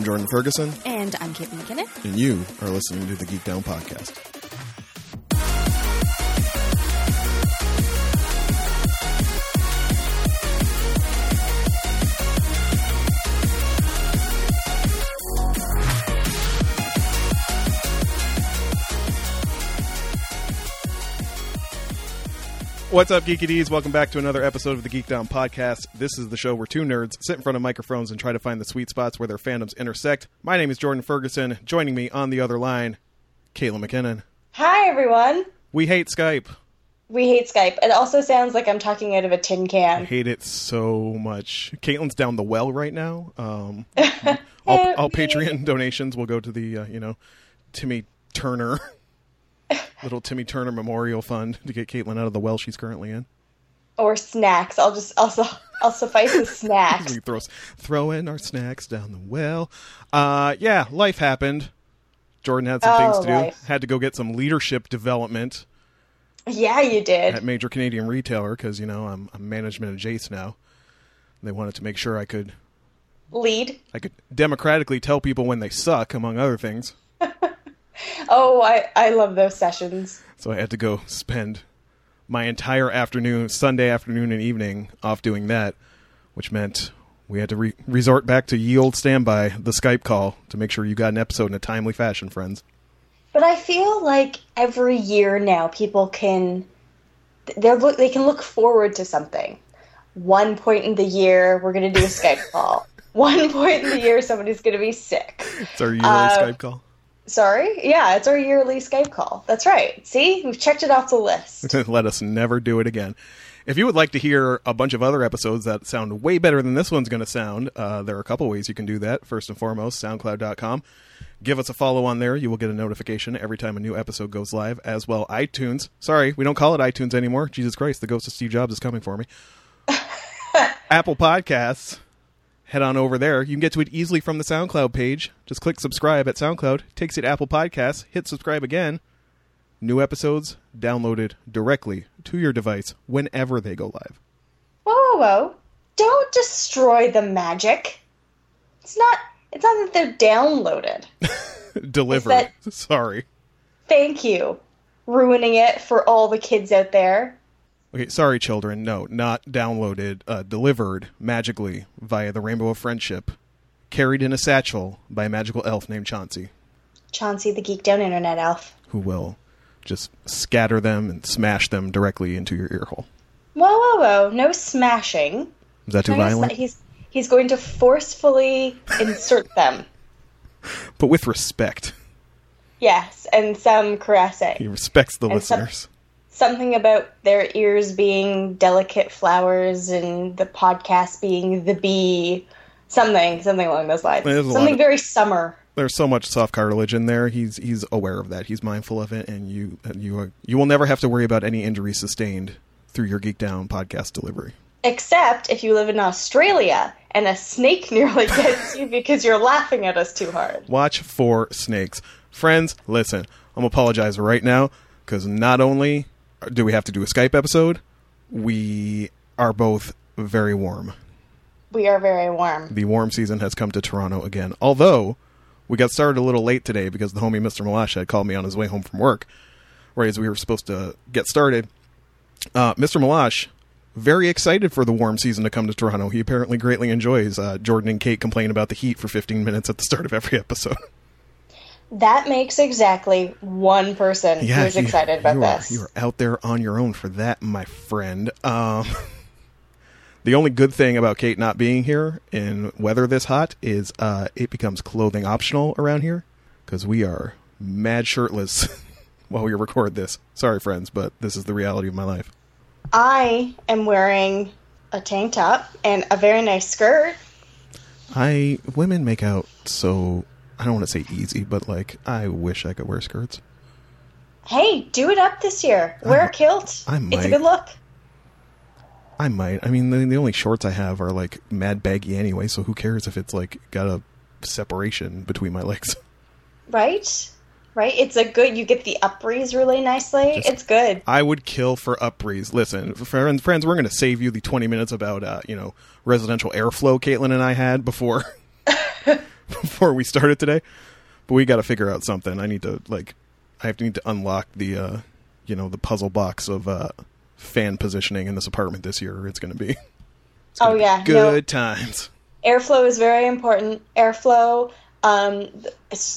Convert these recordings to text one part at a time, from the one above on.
I'm Jordan Ferguson, And I'm Kate McKinnon. and you are listening to the Geek Down Podcast. What's up, Geeky D's? Welcome back to another episode of the Geek Down Podcast. This is the show where two nerds sit in front of microphones and try to find the sweet spots where their fandoms intersect. My name is Jordan Ferguson. Joining me on the other line, Caitlin McKinnon. Hi, everyone. We hate Skype. We hate Skype. It also sounds like I'm talking out of a tin can. I hate it so much. Caitlin's down the well right now. Um, all, all Patreon donations will go to the uh, you know Timmy Turner little Timmy Turner Memorial Fund to get Caitlin out of the well she's currently in. Or snacks. I'll just also I'll suffice with snacks. We throw throw in our snacks down the well. Uh, yeah, life happened. Jordan had some things Oh, to do. Had to go get some leadership development Yeah, you did at major Canadian retailer because you know I'm, I'm management of Jace now. They wanted to make sure I could Lead. I could democratically tell people when they suck, among other things. Oh, I I love those sessions. So I had to go spend my entire afternoon, Sunday afternoon and evening, off doing that, which meant we had to re- resort back to ye old standby, the Skype call, to make sure you got an episode in a timely fashion, friends. But I feel like every year now people can they look they can look forward to something. One point in the year we're going to do a Skype call. One point in the year somebody's going to be sick. It's our yearly Uh, Skype call. Sorry? Yeah, it's our yearly Skype call. That's right. See? We've checked it off the list. Let us never do it again. If you would like to hear a bunch of other episodes that sound way better than this one's going to sound, uh, there are a couple ways you can do that. First and foremost, SoundCloud.com. Give us a follow on there. You will get a notification every time a new episode goes live, as well iTunes. Sorry, we don't call it iTunes anymore. Jesus Christ, the ghost of Steve Jobs is coming for me. Apple Podcasts. Head on over there. You can get to it easily from the SoundCloud page. Just click subscribe at SoundCloud. Takes you to Apple Podcasts. Hit subscribe again. New episodes downloaded directly to your device whenever they go live. Whoa, whoa, whoa. Don't destroy the magic. It's not it's not that they're downloaded. Delivered. that- Sorry. Thank you. Ruining it for all the kids out there. Okay, sorry, children. No, not downloaded. Uh, delivered magically via the Rainbow of Friendship, carried in a satchel by a magical elf named Chauncey, Chauncey the Geek Down Internet Elf. who will just scatter them and smash them directly into your ear hole. Whoa, whoa, whoa. No smashing. Is that too No, no violent? he's he's going to forcefully insert them. But with respect. Yes, and some caressing. He respects the And some- listeners. Something about their ears being delicate flowers and the podcast being the bee. Something, something along those lines. There's Something of- very summer. There's so much soft cartilage in there. He's he's aware of that. He's mindful of it, and you and you are, you will never have to worry about any injury sustained through your Geek Down podcast delivery. Except if you live in Australia and a snake nearly gets you because you're laughing at us too hard. Watch for snakes. Friends, listen, I'm apologize right now because not only do we have to do a Skype episode, we are both very warm. We are very warm. The warm season has come to Toronto again. Although we got started a little late today because the homie Mr. Malash had called me on his way home from work, right as we were supposed to get started. Uh, Mr. Malash, very excited for the warm season to come to Toronto. He apparently greatly enjoys uh, Jordan and Kate complain about the heat for 15 minutes at the start of every episode. That makes exactly one person who's you- excited about you this. You are out there on your own for that, my friend. Um, the only good thing about Kate not being here in weather this hot is uh, it becomes clothing optional around here because we are mad shirtless while we record this. Sorry, friends, but this is the reality of my life. I am wearing a tank top and a very nice skirt. I women make out so I don't want to say easy, but like I wish I could wear skirts. Hey, do it up this year. Wear a kilt. I It's a good look. I might. I mean, the, the only shorts I have are like mad baggy anyway, so who cares if it's like got a separation between my legs? Right? Right? It's a good you get the up breeze really nicely. Just- it's good. I would kill for up breeze. Listen, friends, friends, we're going to save you the 20 minutes about, uh, you know, residential airflow Caitlin and I had before before we started today, but we got to figure out something. I need to like, I have to need to unlock the, uh, you know, the puzzle box of uh, fan positioning in this apartment this year. It's going to be. It's gonna Oh, be yeah, good times. Airflow is very important. Airflow. Um,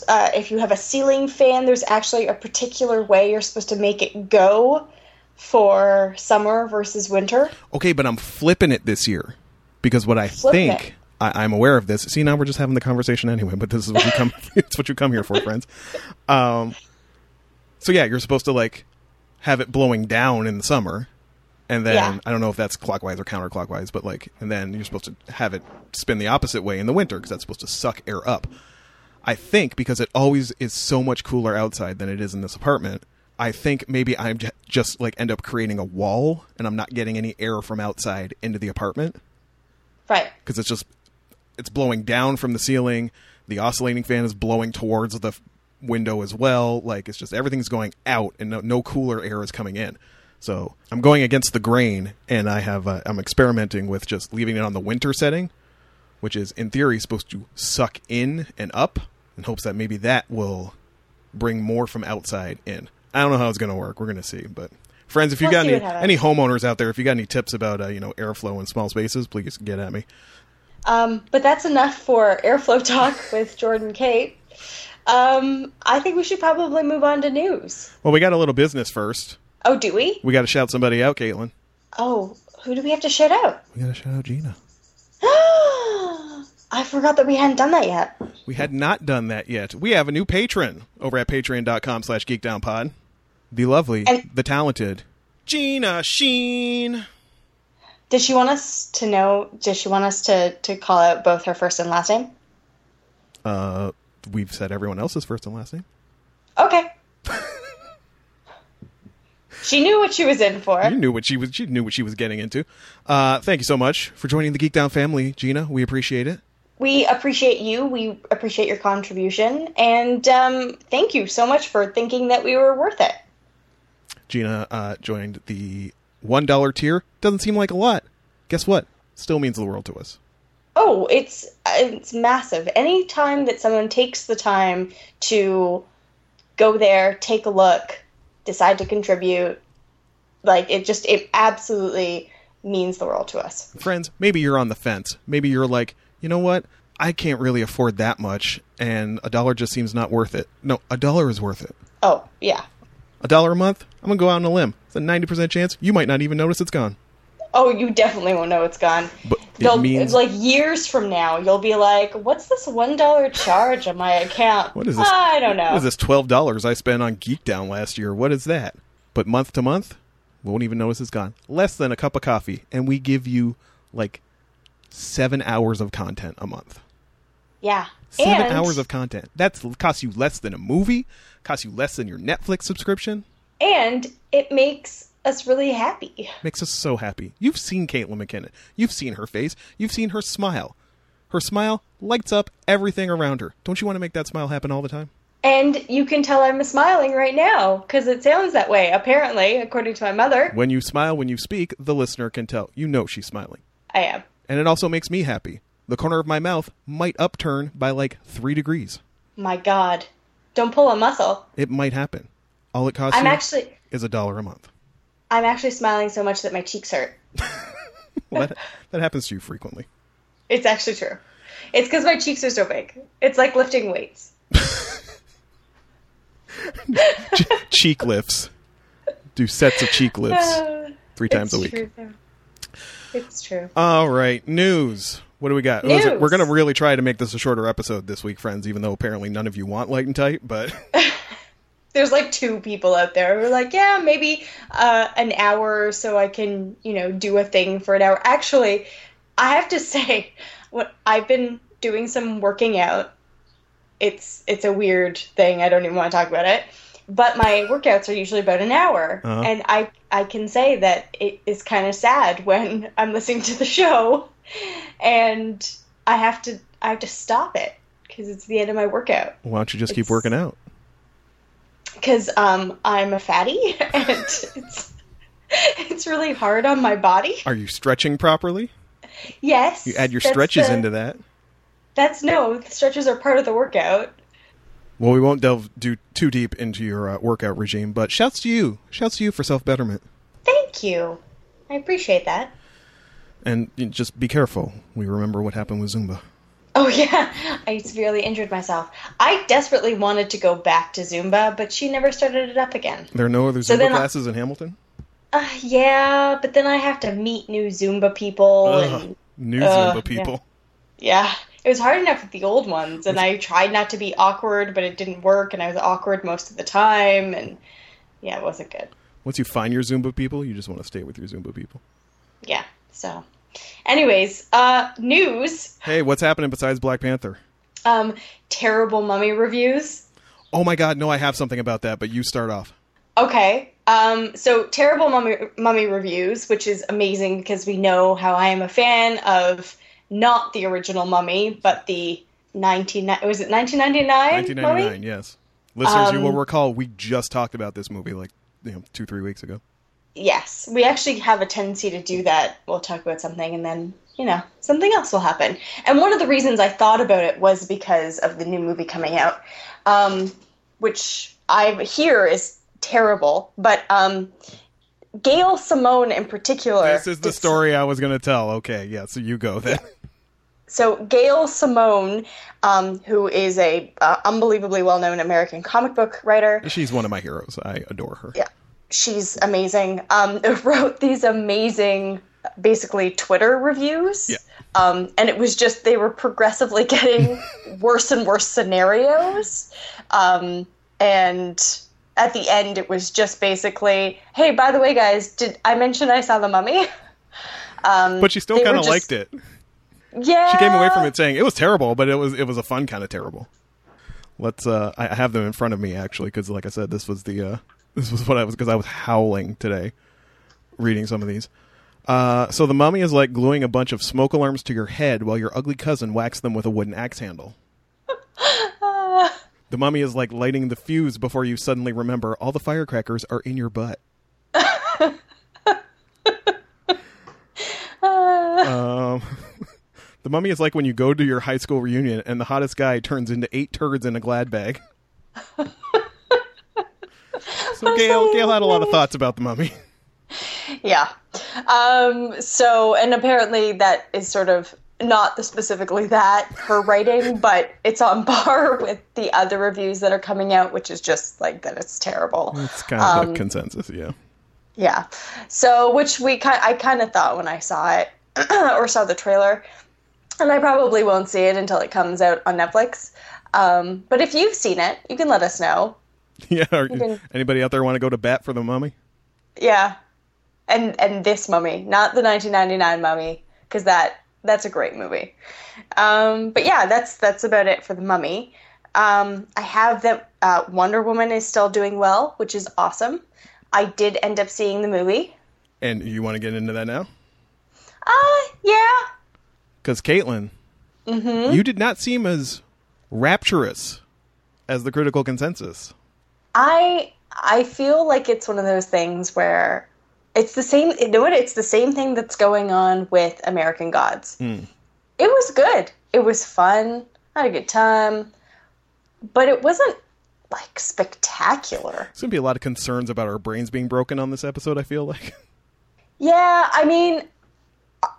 uh, if you have a ceiling fan, there's actually a particular way you're supposed to make it go for summer versus winter. Okay, but I'm flipping it this year because what I think it. I, I'm aware of this. See, now we're just having the conversation anyway. But this is what you come. it's what you come here for, friends. Um, so yeah, you're supposed to like have it blowing down in the summer, and then Yeah. I don't know if that's clockwise or counterclockwise, but like, and then you're supposed to have it spin the opposite way in the winter because that's supposed to suck air up. I think because it always is so much cooler outside than it is in this apartment. I think maybe I'm j- just like end up creating a wall and I'm not getting any air from outside into the apartment Right. because it's just it's blowing down from the ceiling. The oscillating fan is blowing towards the f- window as well. Like it's just everything's going out and no, no cooler air is coming in. So I'm going against the grain and I have uh, I'm experimenting with just leaving it on the winter setting, which is in theory supposed to suck in and up in hopes that maybe that will bring more from outside in. I don't know how it's going to work. We're going to see, but friends, if you We'll got any any homeowners out there, if you got any tips about uh, you know airflow in small spaces, please get at me. Um, but that's enough for airflow talk with Jordan Kate. Um, I think we should probably move on to news. Well, we got a little business first. Oh, do we? We got to shout somebody out, Caitlin. Oh, who do we have to shout out? We got to shout out Gina. I forgot that we hadn't done that yet. We had not done that yet. We have a new patron over at patreon.com slash geekdownpod. The lovely, And- the talented Gina Sheen. Does she want us to know? Does she want us to to call out both her first and last name? Uh, we've said everyone else's first and last name. Okay. she knew what she was in for. You knew what she was. She knew what she was getting into. Uh, thank you so much for joining the Geek Down family, Gina. We appreciate it. We appreciate you. We appreciate your contribution, and um, thank you so much for thinking that we were worth it. Gina uh, joined the one dollar tier. Doesn't seem like a lot. Guess what? Still means the world to us. Oh, it's it's massive. Anytime that someone takes the time to go there, take a look, decide to contribute, like it just it absolutely means the world to us. friends, maybe you're on the fence. Maybe you're like, you know what? I can't really afford that much, and a dollar just seems not worth it. No, a dollar is worth it. Oh, yeah. A dollar a month? I'm gonna go out on a limb. It's a 90% chance you might not even notice it's gone. Oh, you definitely won't know it's gone. But it means like years from now, you'll be like, "What's this one dollar charge on my account?" what is this? I don't know. What is this twelve dollars I spent on Geek Down last year? What is that? But month to month, won't even notice it's gone. Less than a cup of coffee, and we give you like seven hours of content a month. Yeah, Seven and, hours of content. That's costs you less than a movie. Costs you less than your Netflix subscription. and it makes us really happy. Makes us so happy. You've seen Caitlin McKinnon. You've seen her face. You've seen her smile. Her smile lights up everything around her. Don't you want to make that smile happen all the time? And you can tell I'm smiling right now because it sounds that way. Apparently, according to my mother, When you smile, when you speak, the listener can tell. You know she's smiling. I am. And it also makes me happy. The corner of my mouth might upturn by like three degrees. My God, don't pull a muscle. It might happen. All it costs I'm you actually, is a dollar a month. I'm actually smiling so much that my cheeks hurt. Well, that, that happens to you frequently. It's actually true. It's because my cheeks are so big. It's like lifting weights. Che- cheek lifts. Do sets of cheek lifts three times a week. true. It's true. All right, news. What do we got? It-. We're going to really try to make this a shorter episode this week, friends, even though apparently none of you want light and tight. But There's like two people out there who are like, yeah, maybe uh, an hour so I can, you know, do a thing for an hour. Actually, I have to say, what I've been doing some working out. It's it's a weird thing. I don't even want to talk about it. But my workouts are usually about an hour, Uh-huh. and I I can say that it is kind of sad when I'm listening to the show, and I have to I have to stop it because it's the end of my workout why don't you just keep working out? because um, I'm a fatty and it's it's really hard on my body. Are you stretching properly? Yes, You add your stretches the- into that. That's no stretches are part of the workout. Well, we won't delve do too deep into your uh, workout regime, but shouts to you, shouts to you for self betterment, Thank you. I appreciate that. And just be careful. We remember what happened with Zumba. Oh yeah, I severely injured myself. I desperately wanted to go back to Zumba, but she never started it up again. There are no other So Zumba I- classes in Hamilton. Uh, yeah, but then I have to meet new Zumba people, and new uh, Zumba people. yeah, it was hard enough with the old ones. And I tried not to be awkward, but it didn't work, and I was awkward most of the time, and yeah, it wasn't good. Once you find your Zumba people, you just want to stay with your Zumba people. Yeah. So, anyways, uh, news. Hey, what's happening besides Black Panther? Um, terrible mummy reviews. Oh my God, no, I have something about that, but you start off. Okay. Um, so terrible mummy mummy reviews, which is amazing because we know how I am a fan of not the original mummy, but the 19 was it 1999? 1999, yes. Listeners, you will Um, recall we just talked about this movie like you know two three weeks ago. Yes, we actually have a tendency to do that. We'll talk about something and then, you know, something else will happen. And one of the reasons I thought about it was because of the new movie coming out, um, which I hear is terrible. But um, Gail Simone in particular. This is the story I was going to tell. Okay, yeah, so you go then. So Gail Simone, um, who is a uh, unbelievably well-known American comic book writer, She's one of my heroes. I adore her. Yeah. She's amazing. Um, wrote these amazing, basically Twitter reviews. Yeah. Um, and it was just they were progressively getting worse and worse scenarios. Um, and at the end, it was just basically, "Hey, by the way, guys, did I mention I saw the Mummy?" Um, But she still kind of liked it. Yeah, She came away from it saying it was terrible, but it was it was a fun kind of terrible. Let's. Uh, I I have them in front of me actually because, like I said, this was the uh, this was what I was because I was howling today reading some of these. Uh, so the mummy is like gluing a bunch of smoke alarms to your head while your ugly cousin whacks them with a wooden axe handle. The mummy is like lighting the fuse before you suddenly remember all the firecrackers are in your butt. um, the mummy is like when you go to your high school reunion and the hottest guy turns into eight turds in a glad bag. So Gail, Gail had a lot of thoughts about the mummy. Yeah. Um, so, and apparently that is sort of not the specifically that her writing, but it's on par with the other reviews that are coming out, which is just like that it's terrible. It's kind of a consensus, yeah. Yeah. So, which we kind I kind of thought when I saw it or saw the trailer, and I probably won't see it until it comes out on Netflix. Um, but if you've seen it, you can let us know. Yeah. Are, anybody out there want to go to bat for the mummy? Yeah. And and this mummy, not the 1999 mummy, because that that's a great movie. Um, but yeah, that's that's about it for the mummy. Um, I have that uh, Wonder Woman is still doing well, which is awesome. I did end up seeing the movie. And you want to get into that now? Uh, yeah. Because Caitlin, Mm-hmm. you did not seem as rapturous as the critical consensus. I I feel like it's one of those things where it's the same. You know what? It's the same thing that's going on with American Gods. Hmm. It was good. It was fun. I had a good time, but it wasn't like spectacular. There's going to be a lot of concerns about our brains being broken on this episode, I feel like. Yeah, I mean,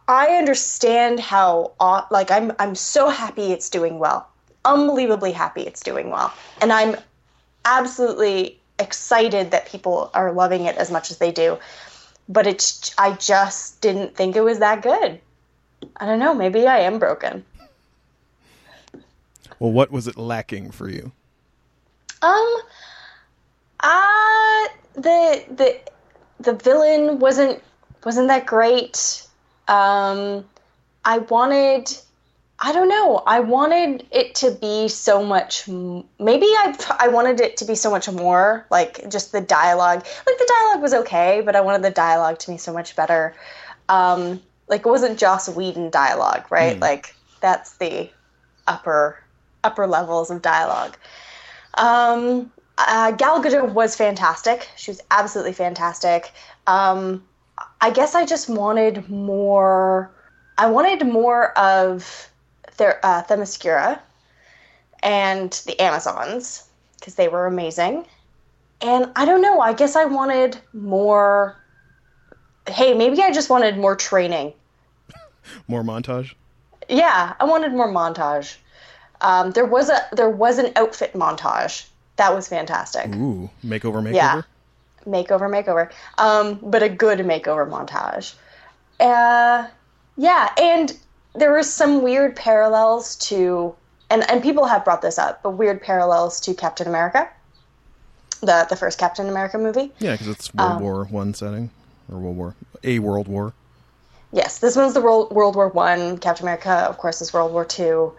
I understand how like I'm I'm so happy it's doing well. Unbelievably happy it's doing well. And I'm absolutely excited that people are loving it as much as they do. But it's I just didn't think it was that good. I don't know, maybe I am broken. well, what was it lacking for you? Um uh the the the villain wasn't wasn't that great. Um I wanted I don't know. I wanted it to be so much maybe I I wanted it to be so much more like just the dialogue. Like the dialogue was okay, but I wanted the dialogue to be so much better. Um like it wasn't Joss Whedon dialogue, right? Like that's the upper upper levels of dialogue. Um, uh, Gal Gadot was fantastic. She was absolutely fantastic. Um, I guess I just wanted more. I wanted more of Ther- uh, Themyscira and the Amazons because they were amazing. And I don't know, I guess I wanted more. Hey, maybe I just wanted more training. More montage. Yeah, I wanted more montage. Um, there was a there was an outfit montage that was fantastic. Ooh, makeover, makeover. Yeah. Makeover, makeover. Um, but a good makeover montage. Uh, yeah, and there were some weird parallels to, and, and people have brought this up, but weird parallels to Captain America, the the first Captain America movie. Yeah, because it's World Um, War One setting or World War a World War. Yes, this one's the World World War One. Captain America, of course, is World War Two.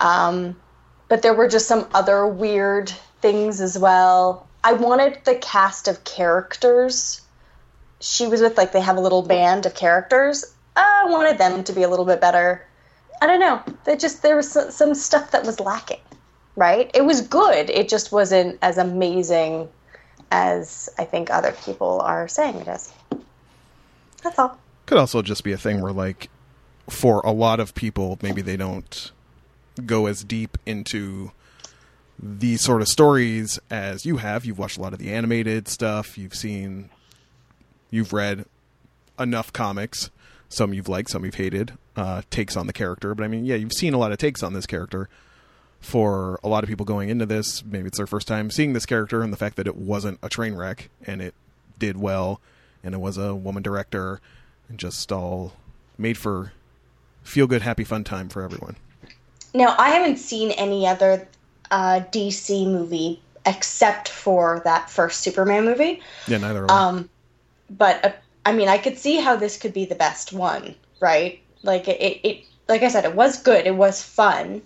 Um, but there were just some other weird things as well. I wanted the cast of characters. She was with like they have a little band of characters. I wanted them to be a little bit better. I don't know. They just there was some stuff that was lacking. Right? It was good. It just wasn't as amazing as I think other people are saying it is. That's all. Could also just be a thing where, like, for a lot of people, maybe they don't go as deep into these sort of stories as you have. You've watched a lot of the animated stuff. You've seen, you've read enough comics. Some you've liked, some you've hated. Uh, takes on the character, but I mean, yeah, you've seen a lot of takes on this character. For a lot of people going into this, maybe it's their first time seeing this character, and the fact that it wasn't a train wreck and it did well, and it was a woman director, and just all made for feel good, happy, fun time for everyone. Now, I haven't seen any other uh, DC movie except for that first Superman movie. Yeah, neither of them. Um, but uh, I mean, I could see how this could be the best one, right? Like it, it, like I said, it was good. It was fun,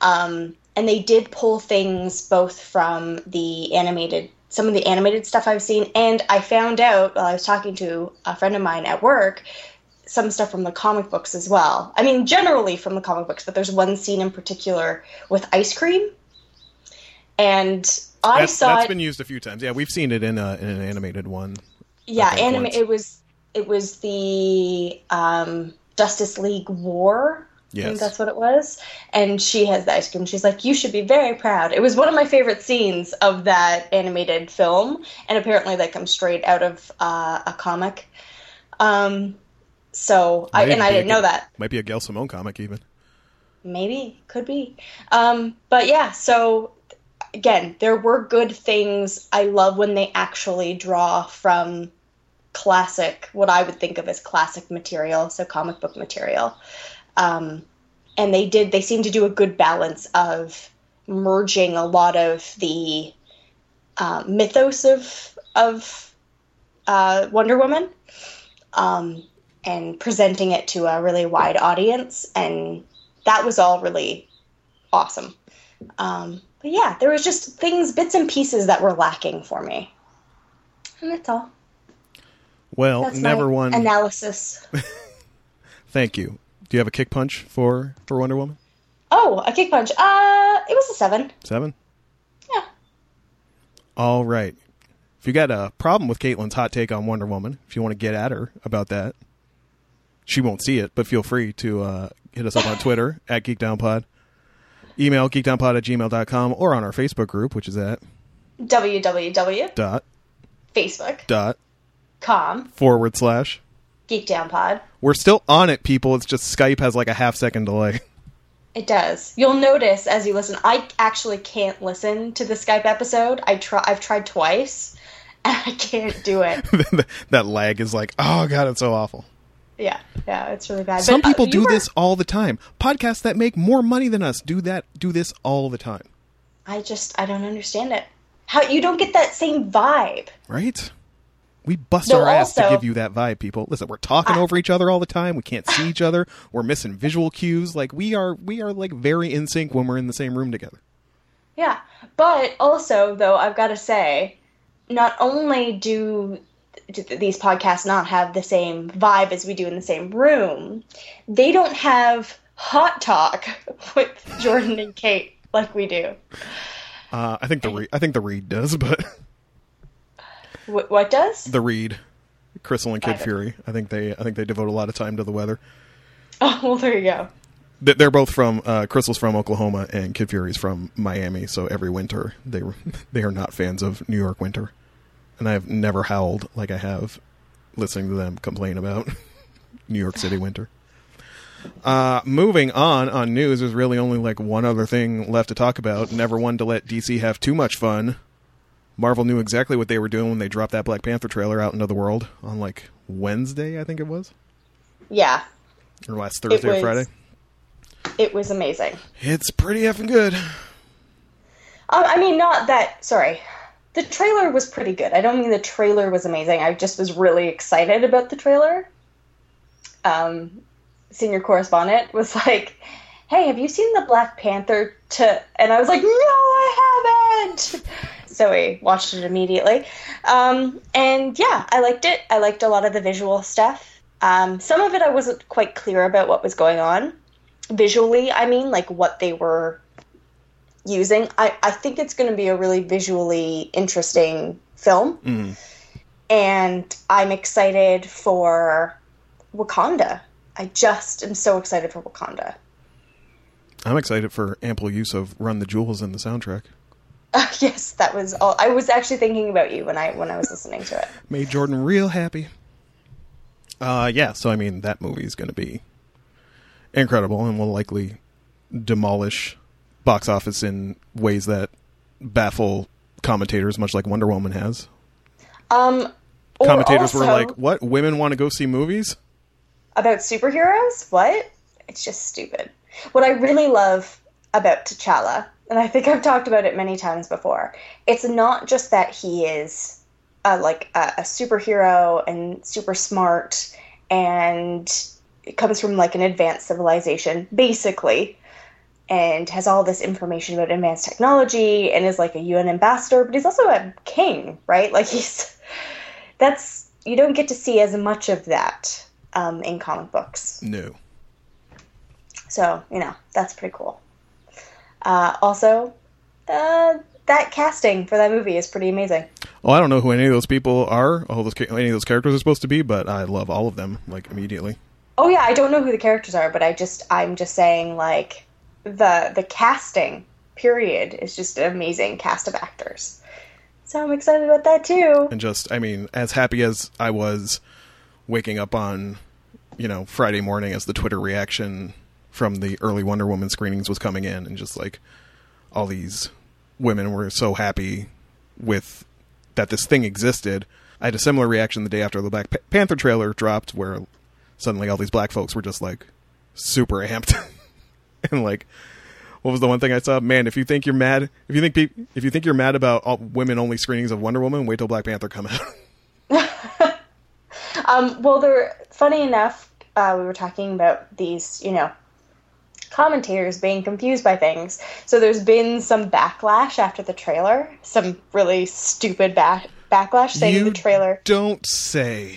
um, and they did pull things both from the animated, some of the animated stuff I've seen, and I found out while I was talking to a friend of mine at work some stuff from the comic books as well. I mean, generally from the comic books, but there's one scene in particular with ice cream, and I That's- saw that's it. been used a few times. Yeah, we've seen it in a in an animated one. yeah, anime. once. It was it was the um, Justice League War. I Yes. think that's what it was. And she has the ice cream. She's like, "You should be very proud." It was one of my favorite scenes of that animated film, and apparently that comes straight out of uh, a comic. Um, so I and I didn't know that. Might be a Gail Simone comic even. Maybe could be. Um, but yeah, so again, there were good things. I love when they actually draw from classic, what I would think of as classic material, so comic book material. Um, and they did. They seemed to do a good balance of merging a lot of the uh, mythos of of uh, Wonder Woman. Um, and presenting it to a really wide audience and that was all really awesome. Um, but yeah, there was just things, bits and pieces that were lacking for me, and that's all. Well, That's never one. analysis. Thank you. Do you have a kick punch for for Wonder Woman? oh, a kick punch. Uh, it was a seven. Seven. Yeah. All right. If you got a problem with Caitlin's hot take on Wonder Woman, if you want to get at her about that, she won't see it, but feel free to uh, hit us up on Twitter at GeekdownPod. Email geekdownpod at gmail.com or on our Facebook group, which is at www.facebook.com dot dot forward slash. Geek Down Pod. We're still on it, people. It's just Skype has like a half second delay. It does. You'll notice as you listen. I actually can't listen to the Skype episode. I try. I've tried twice, and I can't do it. that lag is like, oh god, it's so awful. Yeah, yeah, it's really bad. Some But, uh, people you do were- this all the time. Podcasts that make more money than us do that do this all the time. I just I don't understand it. How you don't get that same vibe? Right? We bust No, our ass to give you that vibe, people. Listen, we're talking over each other all the time. We can't see each other. We're missing visual cues. Like we are we are like very in sync when we're in the same room together. Yeah, but also though I've got to say, not only do do these podcasts not have the same vibe as we do in the same room, they don't have hot talk with Jordan and Kate like we do. Uh, I think the re- I think the read does, but Wh- what does? the Read, Crystal and Kid I Fury. I think they I think they devote a lot of time to the weather. Oh well, there you go. They're both from uh, Crystal's from Oklahoma and Kid Fury's from Miami. So every winter they they are not fans of New York winter, and I've never howled like I have listening to them complain about New York City winter. Uh, moving on on news, there's really only like one other thing left to talk about. Never one to let DC have too much fun. Marvel knew exactly what they were doing when they dropped that Black Panther trailer out into the world on like Wednesday, I think it was, Yeah, or last Thursday or Friday. it was amazing. It's pretty effing good. Um, I mean, not that. Sorry, the trailer was pretty good. I don't mean the trailer was amazing. I just was really excited about the trailer. Um, senior correspondent was like, "Hey, have you seen the Black Panther?" To and I was like, "No, I haven't." So we watched it immediately, um, and yeah, I liked it. I liked a lot of the visual stuff. Um, some of it I wasn't quite clear about what was going on visually. I mean, like what they were using. I, I think it's going to be a really visually interesting film. Mm. And I'm excited for Wakanda. I just am so excited for Wakanda. I'm excited for ample use of "Run the Jewels" in the soundtrack. Uh, yes, that was all. I was actually thinking about you when I when I was listening to it. Made Jordan real happy. Uh, yeah. So I mean, that movie is going to be incredible and will likely demolish box office in ways that baffle commentators, much like Wonder Woman has. Um, or Commentators were like, "What? Women want to go see movies?" about superheroes. What? It's just stupid. What I really love about T'Challa, and I think I've talked about it many times before, it's not just that he is uh, like a, a superhero and super smart, and it comes from like an advanced civilization, basically, and has all this information about advanced technology, and is like a UN ambassador, but he's also a king, right? Like he's that's you don't get to see as much of that um, in comic books. No. So, you know, that's pretty cool. Uh, also, uh, that casting for that movie is pretty amazing. Well, I don't know who any of those people are, all those any of those characters are supposed to be, but I love all of them like immediately. Oh yeah, I don't know who the characters are, but I just I'm just saying like the the casting period is just an amazing cast of actors. So I'm excited about that too. and just I mean, as happy as I was waking up on, you know, Friday morning as the Twitter reaction from the early Wonder Woman screenings was coming in and just like all these women were so happy with that this thing existed. I had a similar reaction the day after the Black Panther trailer dropped where suddenly all these black folks were just like super amped and like what was the one thing I saw? Man, if you think you're mad, if you think pe- if you think you're mad about women only screenings of Wonder Woman, wait till Black Panther come out. Um, well, there. Funny enough, uh, we were talking about these, you know, commentators being confused by things. So there's been some backlash after the trailer, some really stupid back backlash saying You the trailer. Don't say.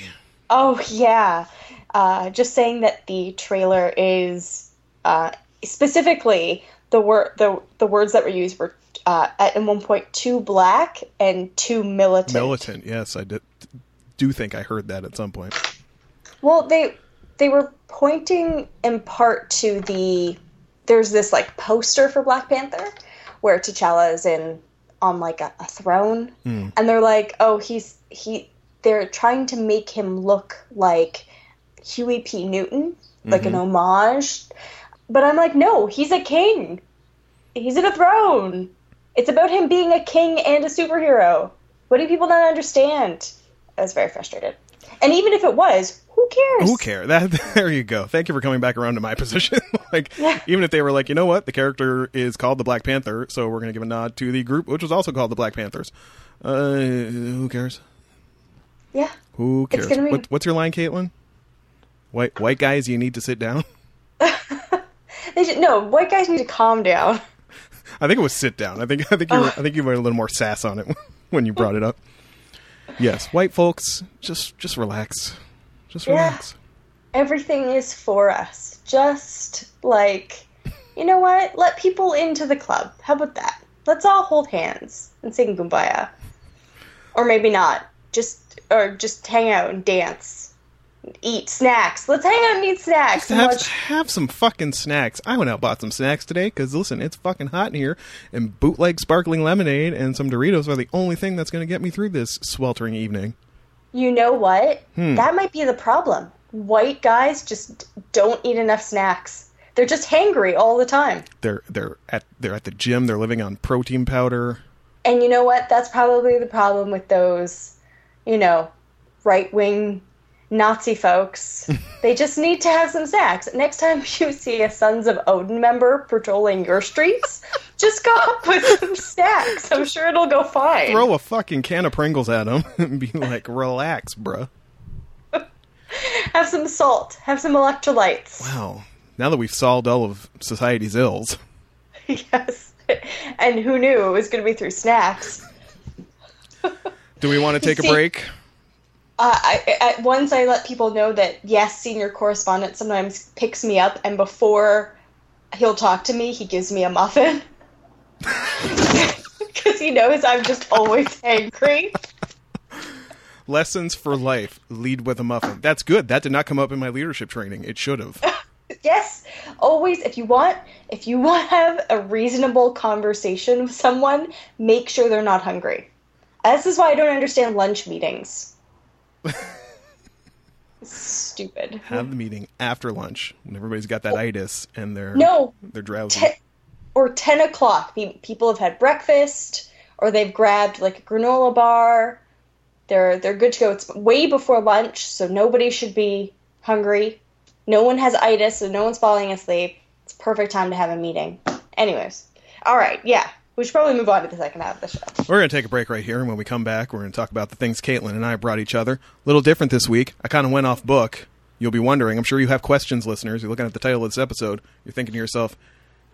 Oh yeah, uh, just saying that the trailer is uh, specifically the word the the words that were used were uh, at one point too black and too militant. Militant, yes, I did, do think I heard that at some point. Well, they they were pointing in part to the there's this like poster for Black Panther where T'Challa is in on like a, a throne, hmm. and they're like, oh, he's he. They're trying to make him look like Huey P. Newton, like an mm-hmm. homage. But I'm like, no, he's a king. He's in a throne. It's about him being a king and a superhero. What do people not understand? I was very frustrated. And even if it was, cares? Who cares? That there you go. Thank you for coming back around to my position. like, Yeah. even if they were like, you know what, the character is called the Black Panther, so we're going to give a nod to the group, which was also called the Black Panthers. Uh, who cares? Yeah. Who cares? gonna be- What, what's your line, Caitlin? White white guys, you need to sit down. Should, no, white guys need to calm down. I think it was sit down. I think I think you were, I think you were a little more sass on it when you brought it up. Yes, white folks, just just relax, just Yeah. relax. Everything is for us. Just like, you know what? Let people into the club. How about that? Let's all hold hands and sing Kumbaya. Or maybe not. Just or just hang out and dance. eat snacks. Let's hang out and eat snacks. and have, watch- have some fucking snacks. I went out and bought some snacks today because listen, it's fucking hot in here, and bootleg sparkling lemonade and some Doritos are the only thing that's going to get me through this sweltering evening. You know what? Hmm. That might be the problem. White guys just don't eat enough snacks. They're just hangry all the time. They're they're at they're at the gym. They're living on protein powder. And you know what? That's probably the problem with those, you know, right wing Nazi folks. they just need to have some snacks. Next time you see a Sons of Odin member patrolling your streets, just go up with some snacks. I'm sure it'll go fine. Throw a fucking can of Pringles at them and be like, "Relax, bruh." Have some salt. Have some electrolytes. Wow. Now that we've solved all of society's ills, yes. And who knew it was going to be through snacks? do we want to take a break? Uh, I, I, once I let people know that yes, senior correspondent sometimes picks me up, and before he'll talk to me, he gives me a muffin because he knows I'm just always angry. Lessons for life. Lead with a muffin. That's good. That did not come up in my leadership training. It should have. Yes, always. If you want, if you want to have a reasonable conversation with someone, make sure they're not hungry. This is why I don't understand lunch meetings. Stupid. Have the meeting after lunch when everybody's got that oh. itis and they're No, they're drowsy. te- or 10 o'clock. Pe- People have had breakfast or they've grabbed like a granola bar. They're they're good to go. It's way before lunch, so nobody should be hungry. No one has itis, so no one's falling asleep. It's perfect time to have a meeting. Anyways, all right, yeah, we should probably move on to the second half of the show. We're going to take a break right here, and when we come back, we're going to talk about the things Caitlin and I brought each other. A little different this week. I kind of went off book. You'll be wondering. I'm sure you have questions, listeners. You're looking at the title of this episode. You're thinking to yourself,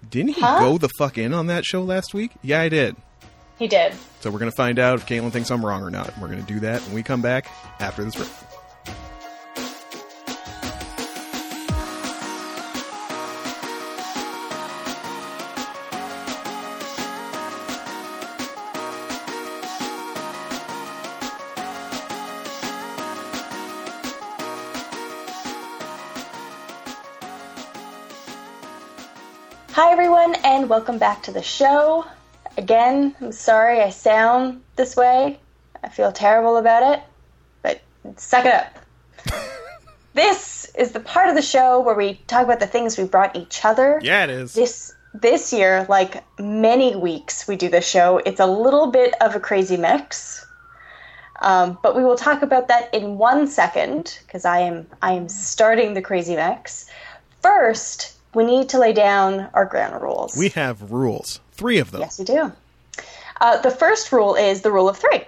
didn't he Huh? go the fuck in on that show last week? Yeah, I did. He did. So we're going to find out if Caitlin thinks I'm wrong or not. We're going to do that when we come back after this break. Welcome back to the show. Again, I'm sorry I sound this way. I feel terrible about it, but suck it up. this is the part of the show where we talk about the things we brought each other. Yeah, it is. This this year, like many weeks we do this show, it's a little bit of a crazy mix. Um, but we will talk about that in one second because I am I am starting the crazy mix. First, we need to lay down our ground rules. We have rules. Three of them. Yes, we do. Uh, the first rule is the rule of three,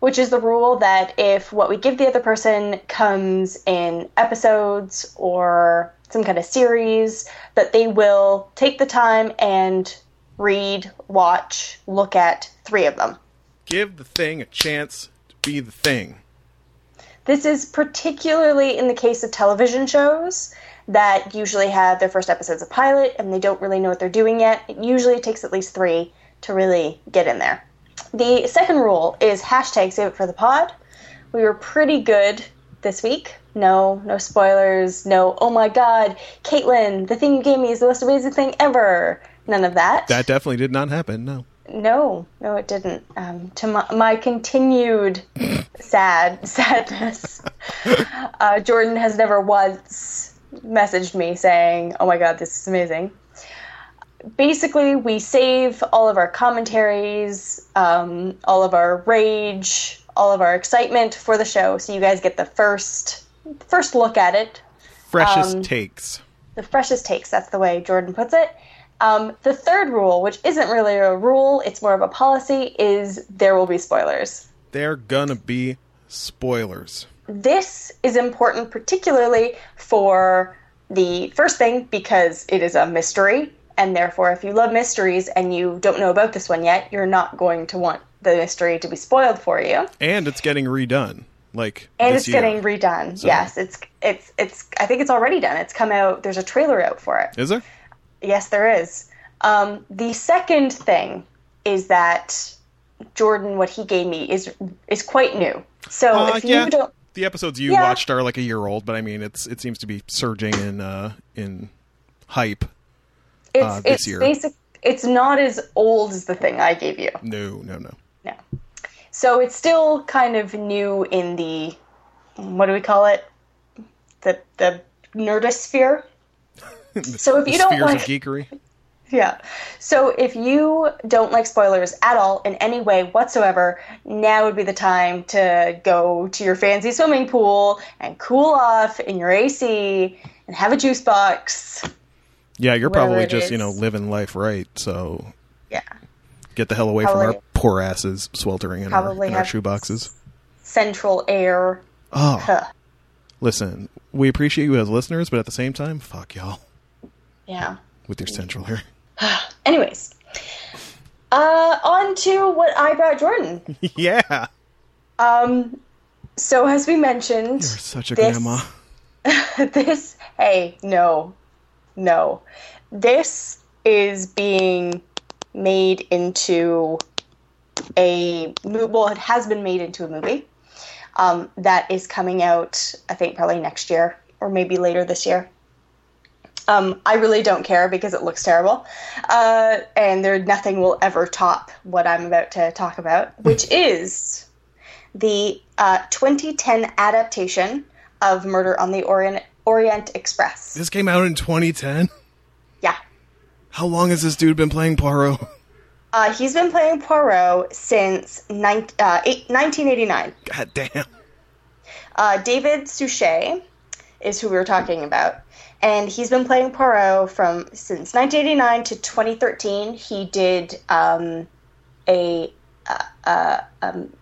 which is the rule that if what we give the other person comes in episodes or some kind of series, that they will take the time and read, watch, look at three of them. Give the thing a chance to be the thing. This is particularly in the case of television shows that usually have their first episodes of pilot and they don't really know what they're doing yet. It usually takes at least three to really get in there. The second rule is hashtag save it for the pod. We were pretty good this week. No, no spoilers. No, oh my god, Caitlin, the thing you gave me is the most amazing thing ever. None of that. That definitely did not happen. No. No, no, it didn't. Um, to my, my continued sad sadness, uh, Jordan has never once messaged me saying, "Oh my God, this is amazing." Basically, we save all of our commentaries, um, all of our rage, all of our excitement for the show, so you guys get the first first look at it, Freshest Um, takes. the freshest takes. That's the way Jordan puts it. Um, the third rule, which isn't really a rule, it's more of a policy, is there will be spoilers. They're gonna be spoilers. This is important, particularly for the first thing, because it is a mystery, and therefore, if you love mysteries and you don't know about this one yet, you're not going to want the mystery to be spoiled for you. And it's getting redone. Like And it's year. getting redone. Yes, it's it's it's. I think it's already done. It's come out. There's a trailer out for it. Is there? Yes, there is. Um, the second thing is that Jordan, what he gave me is is quite new. So Uh, if you yeah. don't, The episodes you Yeah. watched are like a year old, but I mean, it's it seems to be surging in uh, in hype. It's Uh, this it's year. basic. It's not as old as the thing I gave you. No, no, no. No. So it's still kind of new in the what do we call it? The the nerdosphere. So if The you don't like of geekery. Yeah. So if you don't like spoilers at all in any way whatsoever, now would be the time to go to your fancy swimming pool and cool off in your AC and have a juice box. Yeah, you're probably just you know living life right. So Yeah. get the hell away from our poor asses sweltering in our Probably in our shoe boxes. Central air. Oh, Huh. listen, we appreciate you as listeners, but at the same time, fuck y'all Yeah. with your central air. Anyways. Uh on to what I brought Jordan. yeah, Um so as we mentioned you're such a This- grandma. this hey no no this is being made into a well it has been made into a movie um, that is coming out i think probably next year or maybe later this year um, i really don't care because it looks terrible uh, and there nothing will ever top what i'm about to talk about which is the uh, 2010 adaptation of Murder on the Orient, Orient Express. This came out in 2010. Yeah. How long has this dude been playing Poirot? Uh, he's been playing Poirot since nine, uh, eight, 1989. God damn. Uh, David Suchet is who we were talking about. And he's been playing Poirot from since 1989 to 2013. He did um, a um,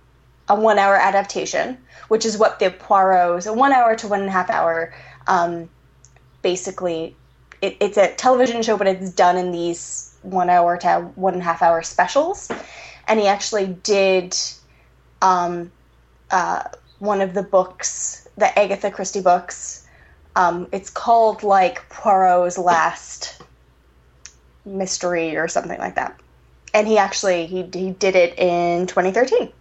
a one hour adaptation, which is what the Poirot's so one hour to one and a half hour, um, basically, it, it's a television show, but it's done in these one hour to one and a half hour specials. And he actually did um, uh, one of the books, the Agatha Christie books. Um, it's called like Poirot's Last Mystery or something like that. And he actually he he did it in 2013.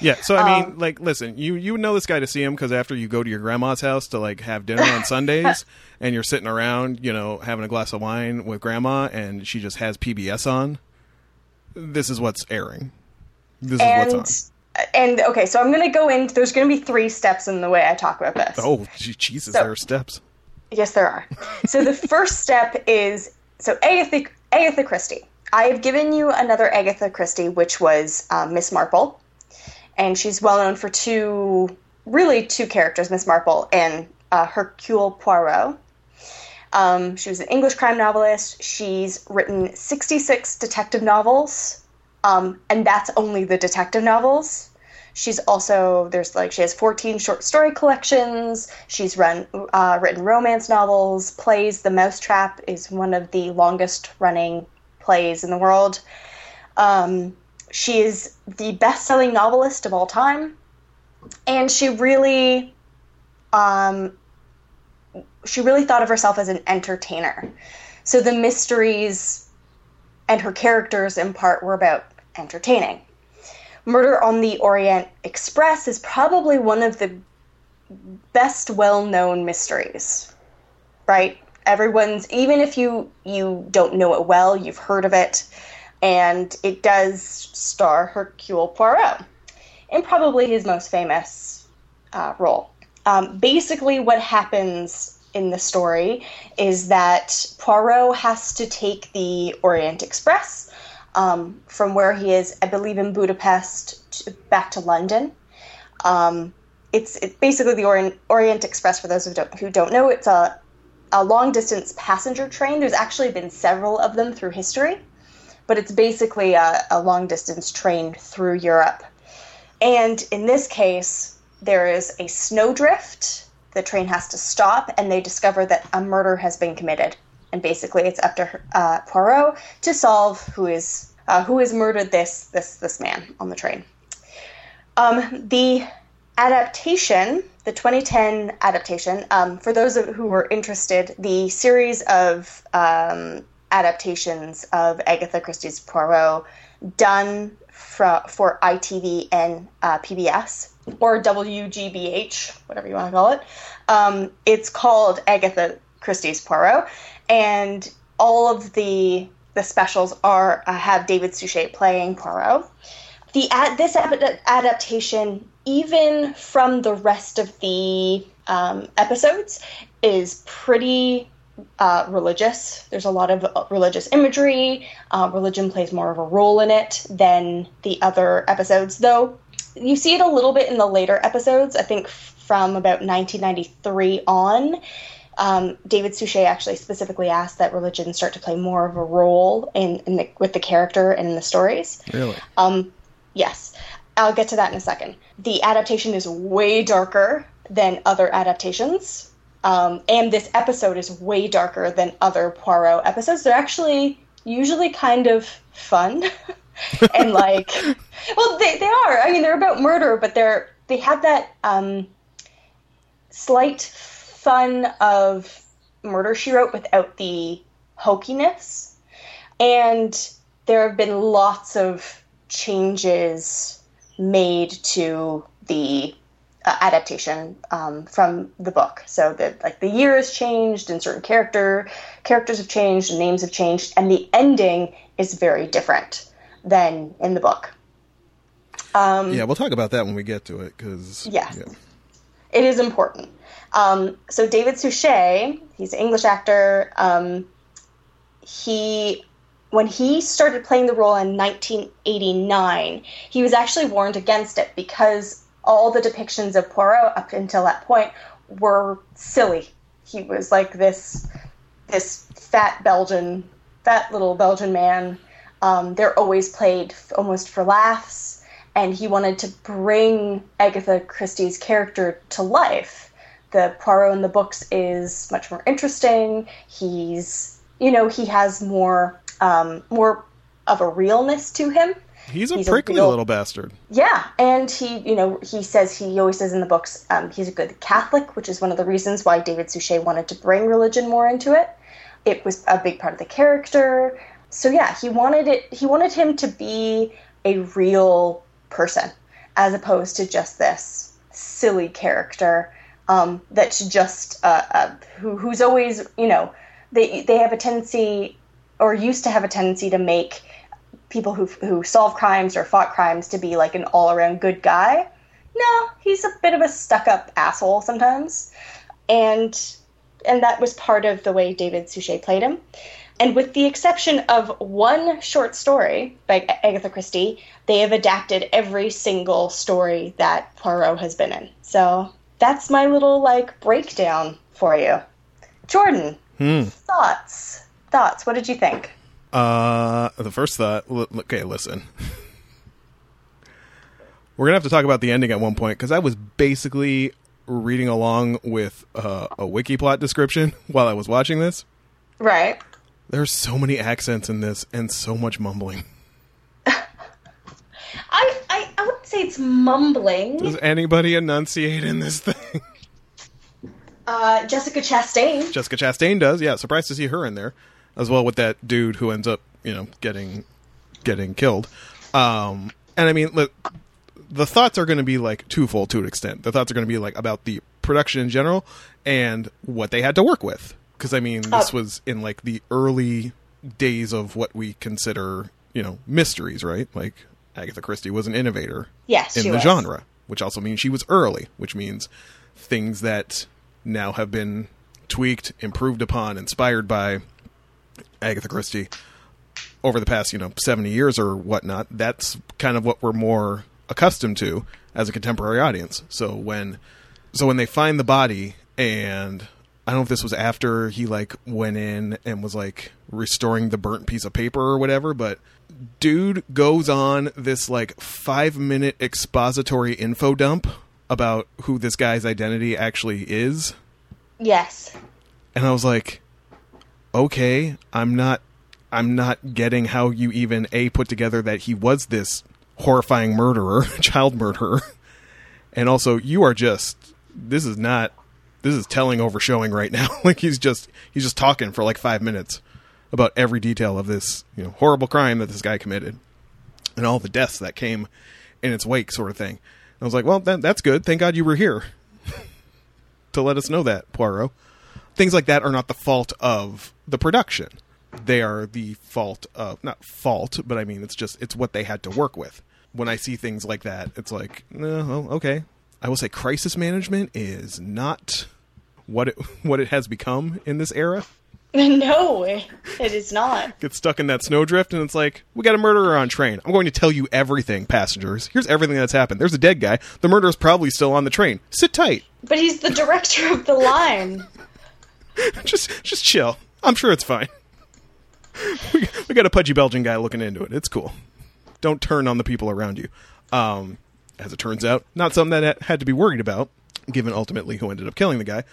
Yeah, so I mean, Um, like, listen, you you would know this guy to see him because after you go to your grandma's house to like have dinner on Sundays, and you're sitting around, you know, having a glass of wine with grandma, and she just has PBS on. This is what's airing. This is what's and okay, so I'm going to go in. There's going to be three steps in the way I talk about this. Oh, Jesus, So- there are steps. Yes, there are. So the first step is so Agatha Agatha Christie. I have given you another Agatha Christie, which was um, Miss Marple, and she's well known for two, really two characters, Miss Marple and uh, Hercule Poirot. Um, she was an English crime novelist. She's written 66 detective novels, um, and that's only the detective novels. She's also there's like she has 14 short story collections. She's run uh, written romance novels, plays. The Mousetrap is one of the longest running plays in the world. Um, she is the best selling novelist of all time, and she really, um, she really thought of herself as an entertainer. So the mysteries and her characters, in part, were about entertaining. Murder on the Orient Express is probably one of the best well-known mysteries. Right? Everyone's even if you you don't know it well, you've heard of it, and it does star Hercule Poirot in probably his most famous uh, role. Um, basically, what happens in the story is that Poirot has to take the Orient Express um, from where he is, I believe, in Budapest to, back to London. Um, it's, basically the Orient, Orient Express. For those who don't, who don't know, it's a a long distance passenger train. There's actually been several of them through history, but it's basically a, a long distance train through Europe. And in this case, there is a snowdrift. The train has to stop, and they discover that a murder has been committed. And basically, it's up to uh, Poirot to solve who is uh, who has murdered this this this man on the train. Um, the adaptation, the 2010 adaptation, um, for those of- who were interested, the series of um, adaptations of Agatha Christie's Poirot done for, for ITV and uh, PBS or WGBH, whatever you want to call it. Um, it's called Agatha Christie's Poirot, and all of the the specials are uh, have David Suchet playing Poirot. The ad, this ad- adaptation, even from the rest of the um, episodes, is pretty uh, religious. There's a lot of uh, religious imagery. Uh, religion plays more of a role in it than the other episodes, though. You see it a little bit in the later episodes. I think from about 1993 on. Um, David Suchet actually specifically asked that religion start to play more of a role in, in the, with the character and in the stories. Really? Um, yes, I'll get to that in a second. The adaptation is way darker than other adaptations, um, and this episode is way darker than other Poirot episodes. They're actually usually kind of fun and like, well, they, they are. I mean, they're about murder, but they're they have that um, slight fun of Murder She Wrote without the hokiness. And there have been lots of changes made to the uh, adaptation um, from the book. So that like the year has changed and certain character characters have changed and names have changed and the ending is very different than in the book. Um, yeah, we'll talk about that when we get to it because Yes. It is important. Um, so David Suchet, he's an English actor. Um, he, when he started playing the role in 1989, he was actually warned against it because all the depictions of Poirot up until that point were silly. He was like this, this fat Belgian, fat little Belgian man. Um, they're always played almost for laughs, and he wanted to bring Agatha Christie's character to life the Poirot in the books is much more interesting. He's, you know, he has more, um, more of a realness to him. He's a He's a prickly real- little bastard. Yeah, and he, you know, he says he always says in the books um, he's a good Catholic, which is one of the reasons why David Suchet wanted to bring religion more into it. It was a big part of the character. So yeah, he wanted it. He wanted him to be a real person, as opposed to just this silly character um, that's just uh, uh, who, who's always, you know, they they have a tendency or used to have a tendency to make people who who solve crimes or fought crimes to be like an all around good guy. No, he's a bit of a stuck up asshole sometimes, and and that was part of the way David Suchet played him. And with the exception of one short story by Agatha Christie, they have adapted every single story that Poirot has been in. So that's my little like breakdown for you. Jordan, thoughts? Thoughts? What did you think? Uh, the first thought. l- Okay, listen. We're gonna have to talk about the ending at one point because I was basically reading along with uh, a wiki plot description while I was watching this. Right. There's so many accents in this and so much mumbling. I, I, I wouldn't say it's mumbling. Does anybody enunciate in this thing? Uh, Jessica Chastain. Jessica Chastain does. Yeah, surprised to see her in there, as well with that dude who ends up, you know, getting getting killed. Um, and I mean, look, the thoughts are going to be like twofold to an extent. The thoughts are going to be like about the production in general and what they had to work with. Because I mean, this Oh. was in like the early days of what we consider, you know, mysteries, right? Like Agatha Christie was an innovator Yes, in the was. genre, which also means she was early, which means things that now have been tweaked, improved upon, inspired by Agatha Christie over the past, you know, 70 years or whatnot. That's kind of what we're more accustomed to as a contemporary audience. So when so when they find the body and I don't know if this was after he like went in and was like restoring the burnt piece of paper or whatever, but dude goes on this like 5 minute expository info dump about who this guy's identity actually is. Yes. And I was like, okay, I'm not I'm not getting how you even a put together that he was this horrifying murderer, child murderer. And also you are just this is not this is telling over showing right now. like he's just he's just talking for like 5 minutes about every detail of this, you know, horrible crime that this guy committed. and all the deaths that came in its wake, sort of thing. I was like, well, that, that's good. Thank God you were here to let us know that, Poirot. Things like that are not the fault of the production. They are the fault of, not fault, but I mean, it's just, it's what they had to work with. When I see things like that, it's like, oh, okay. I will say crisis management is not what it, what it has become in this era. no, it is not. Get stuck in that snowdrift, and it's like, we got a murderer on train. I'm going to tell you everything, passengers. Here's everything that's happened. There's a dead guy. The murderer's probably still on the train. Sit tight. But he's the director of the line. just just chill. I'm sure it's fine. We, we got a pudgy Belgian guy looking into it. It's cool. Don't turn on the people around you. Um, as it turns out, not something that had to be worried about, given ultimately who ended up killing the guy.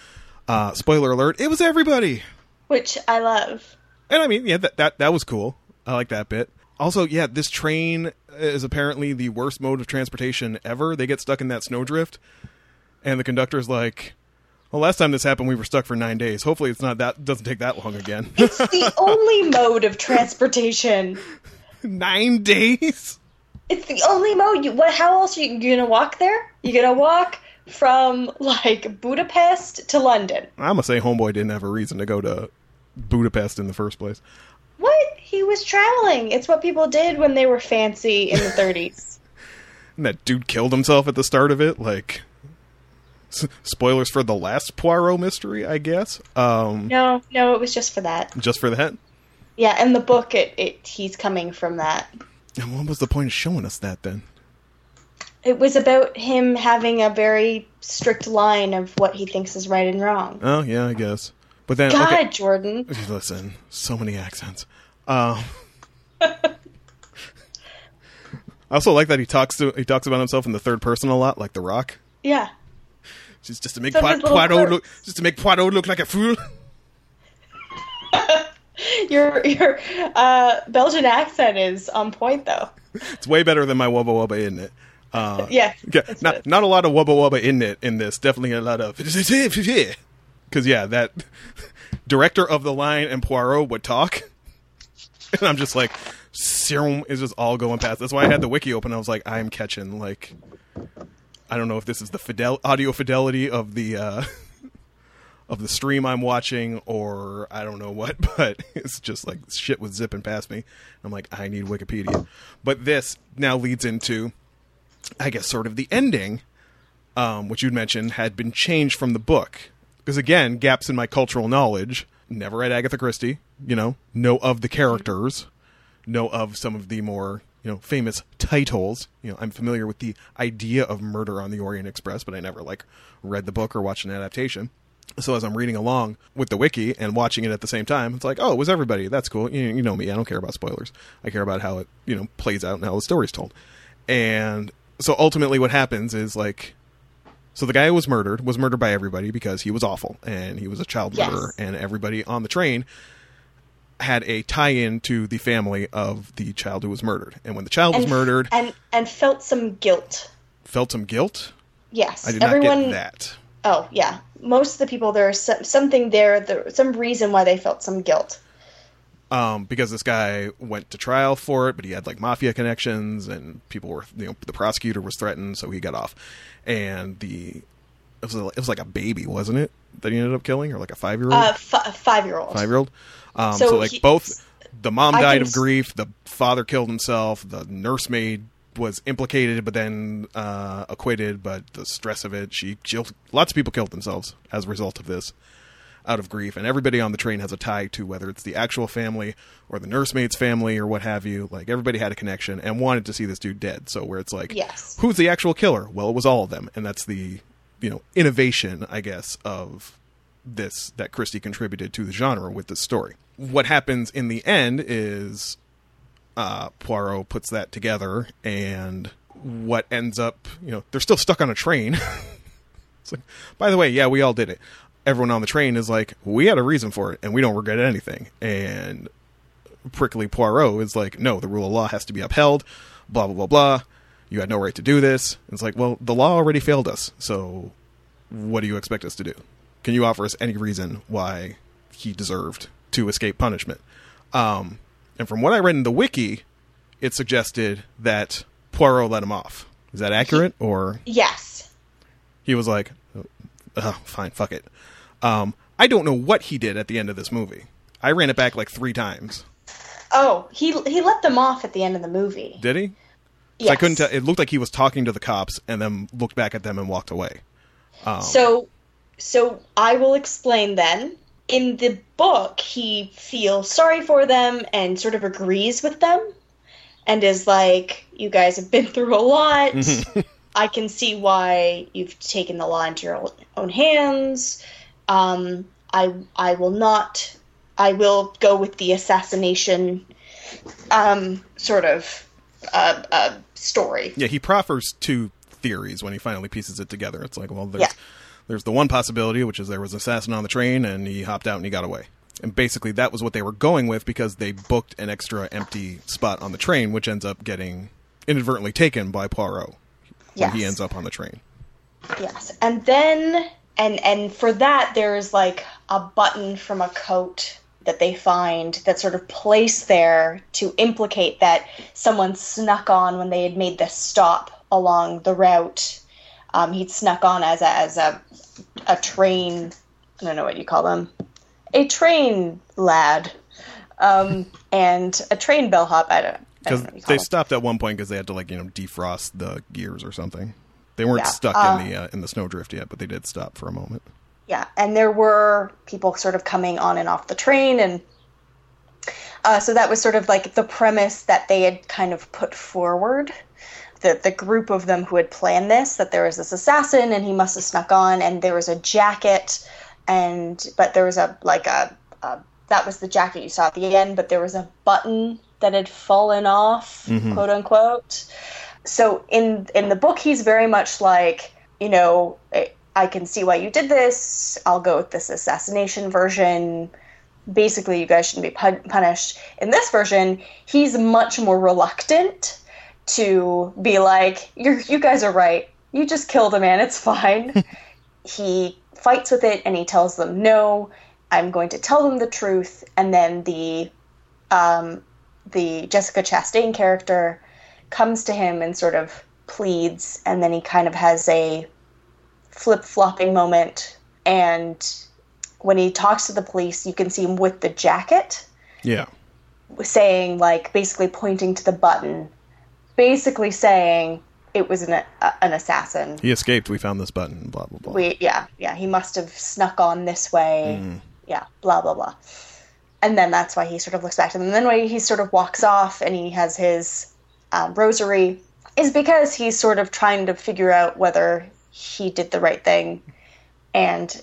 Uh, spoiler alert: it was everybody. Which I love. And I mean, yeah, that that that was cool. I like that bit. Also, yeah, this train is apparently the worst mode of transportation ever. They get stuck in that snowdrift, and the conductor's like, "Well, last time this happened, we were stuck for nine days. Hopefully, it's not that doesn't take that long again." It's the only mode of transportation. nine days. It's the only mode. You, what? How else are you, you gonna walk there? You gonna walk from like Budapest to London? I'm gonna say Homeboy didn't have a reason to go to Budapest in the first place. What? He was traveling. It's what people did when they were fancy in the 30s. And that dude killed himself at the start of it. Like, s- spoilers for the last Poirot mystery, I guess. Um, no, no, it was just for that. Just for that. Yeah, in the book, it, it he's coming from that. And what was the point of showing us that then? It was about him having a very strict line of what he thinks is right and wrong. Oh yeah, I guess. But then God, okay, Jordan. listen, so many accents. Um, I also like that he talks to he talks about himself in the third person a lot, like The Rock. Yeah. Just just to make Some Poir- of his little Poirot look just to make Poirot look like a fool. Your your uh, Belgian accent is on point, though. It's way better than my Wubba Wubba, isn't it? Uh, Yeah. yeah, not good. not a lot of Wubba Wubba in it in this. Definitely a lot of because yeah, that director of the line and Poirot would talk, and I'm just like, serum is just all going past. That's why I had the wiki open. I was like, I'm catching like, I don't know if this is the fidel audio fidelity of the. uh of the stream I'm watching, or I don't know what, but it's just like shit was zipping past me. I'm like, I need Wikipedia. But this now leads into, I guess, sort of the ending, um, which you'd mentioned had been changed from the book. Because again, gaps in my cultural knowledge. Never read Agatha Christie, you know, know of the characters, know of some of the more, you know, famous titles. You know, I'm familiar with the idea of Murder on the Orient Express, but I never like read the book or watched an adaptation. So as I'm reading along with the wiki and watching it at the same time, it's like, oh, it was everybody. That's cool. You, you know me. I don't care about spoilers. I care about how it, you know, plays out and how the story's told. And so ultimately what happens is like so the guy who was murdered was murdered by everybody because he was awful and he was a child Yes. murderer and everybody on the train had a tie-in to the family of the child who was murdered. And when the child was murdered, and and felt some guilt. felt some guilt. Yes, I did everyone. not get that. Oh yeah, most of the people there is some, something there, there, some reason why they felt some guilt. um, because this guy went to trial for it, but he had like mafia connections, and people were, you know, the prosecutor was threatened, so he got off. And the it was it was like a baby, wasn't it, that he ended up killing, or like a five year old, Uh, f- five year old. five year old. Um, so, so like he- both the mom I died of grief, the father killed himself, the nursemaid was implicated but then uh, acquitted, but the stress of it, she killed, lots of people killed themselves as a result of this out of grief, and everybody on the train has a tie to whether it's the actual family or the nursemaid's family or what have you. Like everybody had a connection and wanted to see this dude dead. So where it's like, Yes. who's the actual killer? Well, it was all of them, and that's the you know innovation, I guess, of this that Christie contributed to the genre with this story. What happens in the end is uh, Poirot puts that together, and what ends up, you know, they're still stuck on a train. it's like, by the way, yeah, we all did it. Everyone on the train is like, we had a reason for it, and we don't regret anything. And prickly Poirot is like, no, the rule of law has to be upheld. Blah blah blah blah. You had no right to do this. It's like, well, the law already failed us. So, what do you expect us to do? Can you offer us any reason why he deserved to escape punishment? Um, and from what I read in the wiki, it suggested that Poirot let him off. Is that accurate, or Yes. he was like, oh, "Fine, fuck it." Um, I don't know what he did at the end of this movie. I ran it back like three times. Oh, he he let them off at the end of the movie. Did he? Yes. I couldn't tell. It looked like he was talking to the cops and then looked back at them and walked away. Um, So, so I will explain then. In the book, he feels sorry for them and sort of agrees with them, and is like, "You guys have been through a lot. I can see why you've taken the law into your own hands. Um, I I will not. I will go with the assassination, um, sort of, uh, uh, story. Yeah, he proffers two theories when he finally pieces it together. It's like, well, there's Yeah. There's the one possibility, which is there was an assassin on the train and he hopped out and he got away. And basically, that was what they were going with because they booked an extra empty spot on the train, which ends up getting inadvertently taken by Poirot when he ends up on the train. Yes, and then and and for that there's like a button from a coat that they find that sort of placed there to implicate that someone snuck on when they had made this stop along the route. Um, he'd snuck on as a as a a train. I don't know what you call them. A train lad, um, and a train bellhop. I don't. Because don't know what you call they them. stopped at one point because they had to like you know defrost the gears or something. They weren't Yeah, stuck in the uh, in the snowdrift yet, but they did stop for a moment. Yeah, and there were people sort of coming on and off the train, and uh, so that was sort of like the premise that they had kind of put forward. The the group of them who had planned this that there was this assassin and he must have snuck on, and there was a jacket, and but there was a like a, a that was the jacket you saw at the end, but there was a button that had fallen off, mm-hmm. quote unquote. So in in the book, he's very much like you know. I- I can see why you did this. I'll go with this assassination version. Basically, you guys shouldn't be pun- punished. In this version, he's much more reluctant to be like, "You you guys are right. You just killed a man. It's fine." he fights with it and he tells them, "No, I'm going to tell them the truth." And then the um, the Jessica Chastain character comes to him and sort of pleads, and then he kind of has a flip flopping moment. And when he talks to the police, you can see him with the jacket Yeah, saying, like, basically pointing to the button, basically saying it was an, uh, an assassin. he escaped. We found this button. Blah blah blah. We, yeah, yeah, he must have snuck on this way. Yeah, blah, blah, blah. And then that's why he sort of looks back to them. And then when he sort of walks off and he has his um, rosary, is because he's sort of trying to figure out whether he did the right thing. And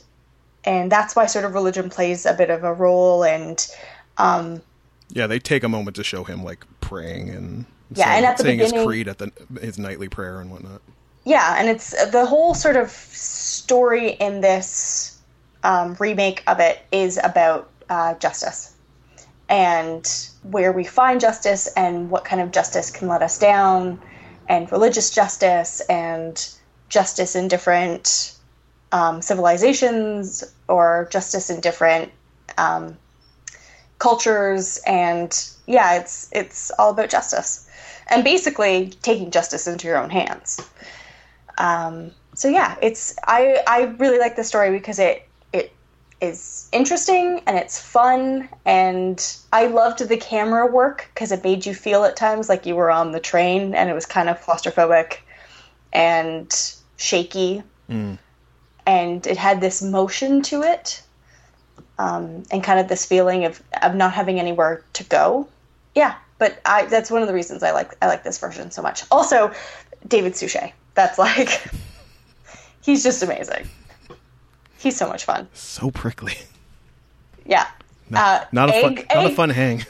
and that's why sort of religion plays a bit of a role and um, Yeah, they take a moment to show him like praying and Yeah, saying, and at the saying his creed at the his nightly prayer and whatnot. yeah, and it's the whole sort of story in this um, remake of it is about uh, justice and where we find justice and what kind of justice can let us down, and religious justice and justice in different um, civilizations or justice in different um, cultures and yeah it's it's all about justice. And basically taking justice into your own hands. Um, so yeah it's i i really like the story because it it is interesting and it's fun and i loved the camera work because it made you feel at times like you were on the train and it was kind of claustrophobic and shaky. And it had this motion to it um, and kind of this feeling of, of not having anywhere to go yeah but i that's one of the reasons i like i like this version so much also david suchet that's like he's just amazing he's so much fun So prickly. yeah Not, Uh, not a fun, egg- not a fun hang.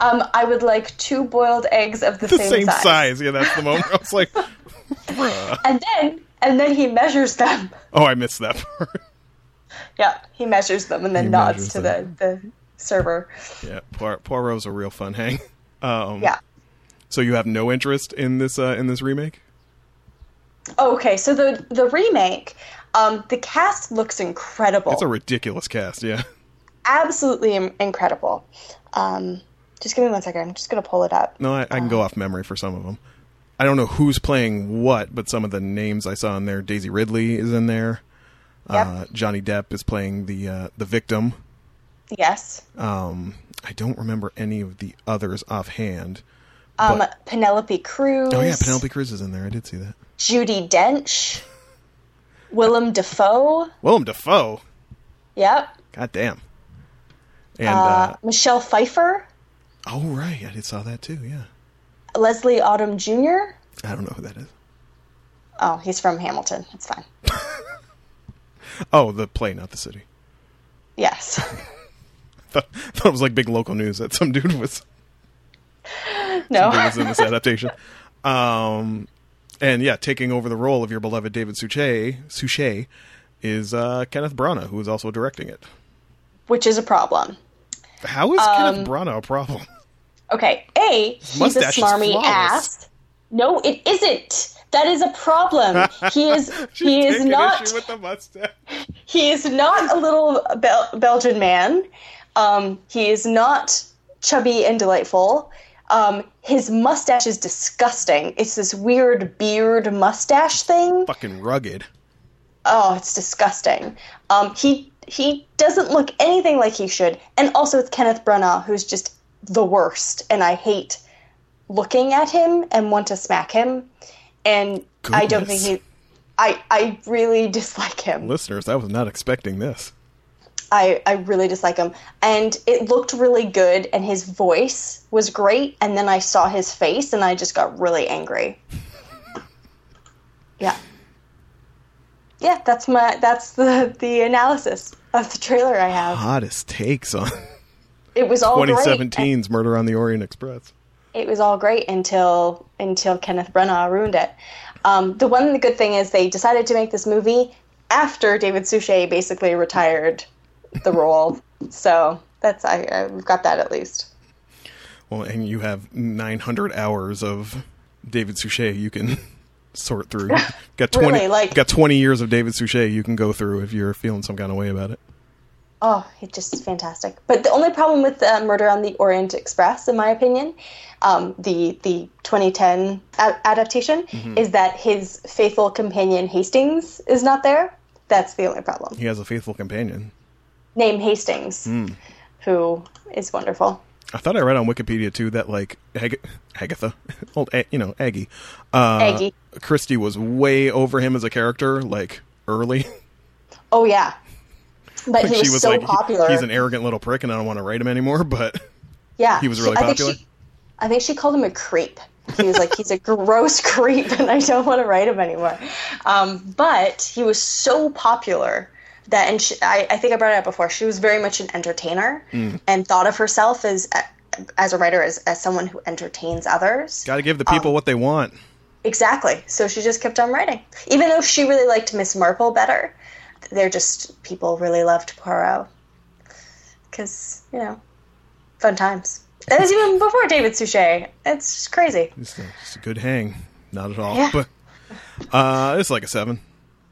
um i would like two boiled eggs of the, The same, same size. size. Yeah, that's the moment. I was like, bruh. and then and then he measures them Oh, I missed that part. Yeah he measures them and then He nods to them. the the server yeah, Poir- Poirot's a real fun hang. Um, yeah So you have no interest in this uh, in this remake? okay so the the remake um the cast looks incredible It's a ridiculous cast. Yeah. absolutely Im- incredible. Um, Just give me one second. I'm just gonna pull it up. No, I, I can go off memory for some of them. I don't know who's playing what, but some of the names I saw in there. Daisy Ridley is in there. Yep. Uh, Johnny Depp is playing the uh, the victim. Yes. Um, I don't remember any of the others offhand. Um, But- Penelope Cruz. Oh yeah, Penelope Cruz is in there. I did see that. Judi Dench. Willem Dafoe. Willem Dafoe. Yep. God damn. And Uh, uh, Michelle Pfeiffer. oh right, I did saw that too. Yeah, Leslie Odom Jr. I don't know who that is. Oh, he's from Hamilton. It's fine. Oh, the play, not the city. Yes. thought, thought it was like big local news that some dude was no. dude was in this adaptation. Um, and yeah, taking over the role of your beloved David Suchet, Suchet is uh, Kenneth Branagh, who is also directing it. Which is a problem. How is Um, Kenneth Branagh a problem? Okay. A, he's a mustache smarmy ass. No, it isn't. That is a problem. He is he is not with the mustache. he is not a little Bel- Belgian man. Um, he is not chubby and delightful. Um, his mustache is disgusting. It's this weird beard mustache thing. Fucking rugged. Oh, it's disgusting. Um, he he doesn't look anything like he should. And also, it's Kenneth Branagh, who's just the worst, and I hate looking at him and want to smack him. And I don't think he. I I really dislike him. Listeners, I was not expecting this. I, I really dislike him. And it looked really good, and his voice was great. And then I saw his face, and I just got really angry. yeah. Yeah, that's my that's the the analysis of the trailer I have. Hottest takes on It was all great. 2017's Murder on the Orient Express. It was all great until until Kenneth Branagh ruined it. Um, the one good thing is they decided to make this movie after David Suchet basically retired the role. So that's I, I've got that at least. Well, and you have 900 hours of David Suchet you can sort through. Got 20 Really, like- got 20 years of David Suchet you can go through if you're feeling some kind of way about it. Oh, it just is fantastic. But the only problem with uh, Murder on the Orient Express, in my opinion, um, the the 2010 a- adaptation, is that his faithful companion Hastings is not there. That's the only problem. He has a faithful companion. named Hastings, who is wonderful. I thought I read on Wikipedia too that like Ag- Agatha, old A- you know Aggie, uh, Aggie. Christie was way over him as a character like early. Oh yeah, but he was, she was so like, he- popular. he's an arrogant little prick, and I don't want to write him anymore. But yeah, he was She- really I think popular? she- I think she called him a creep. He was like, he's a gross creep, and I don't want to write him anymore. Um, but he was so popular that, and she, I, I think I brought it up before. She was very much an entertainer Mm. and thought of herself as as a writer as, as someone who entertains others. got to give the people Um, what they want. Exactly. So she just kept on writing, even though she really liked Miss Marple better. They're just people really loved Poirot because you know, fun times. It was even before David Suchet. It's just crazy. It's a, just a good hang, not at all. Yeah. But uh, it's like a seven.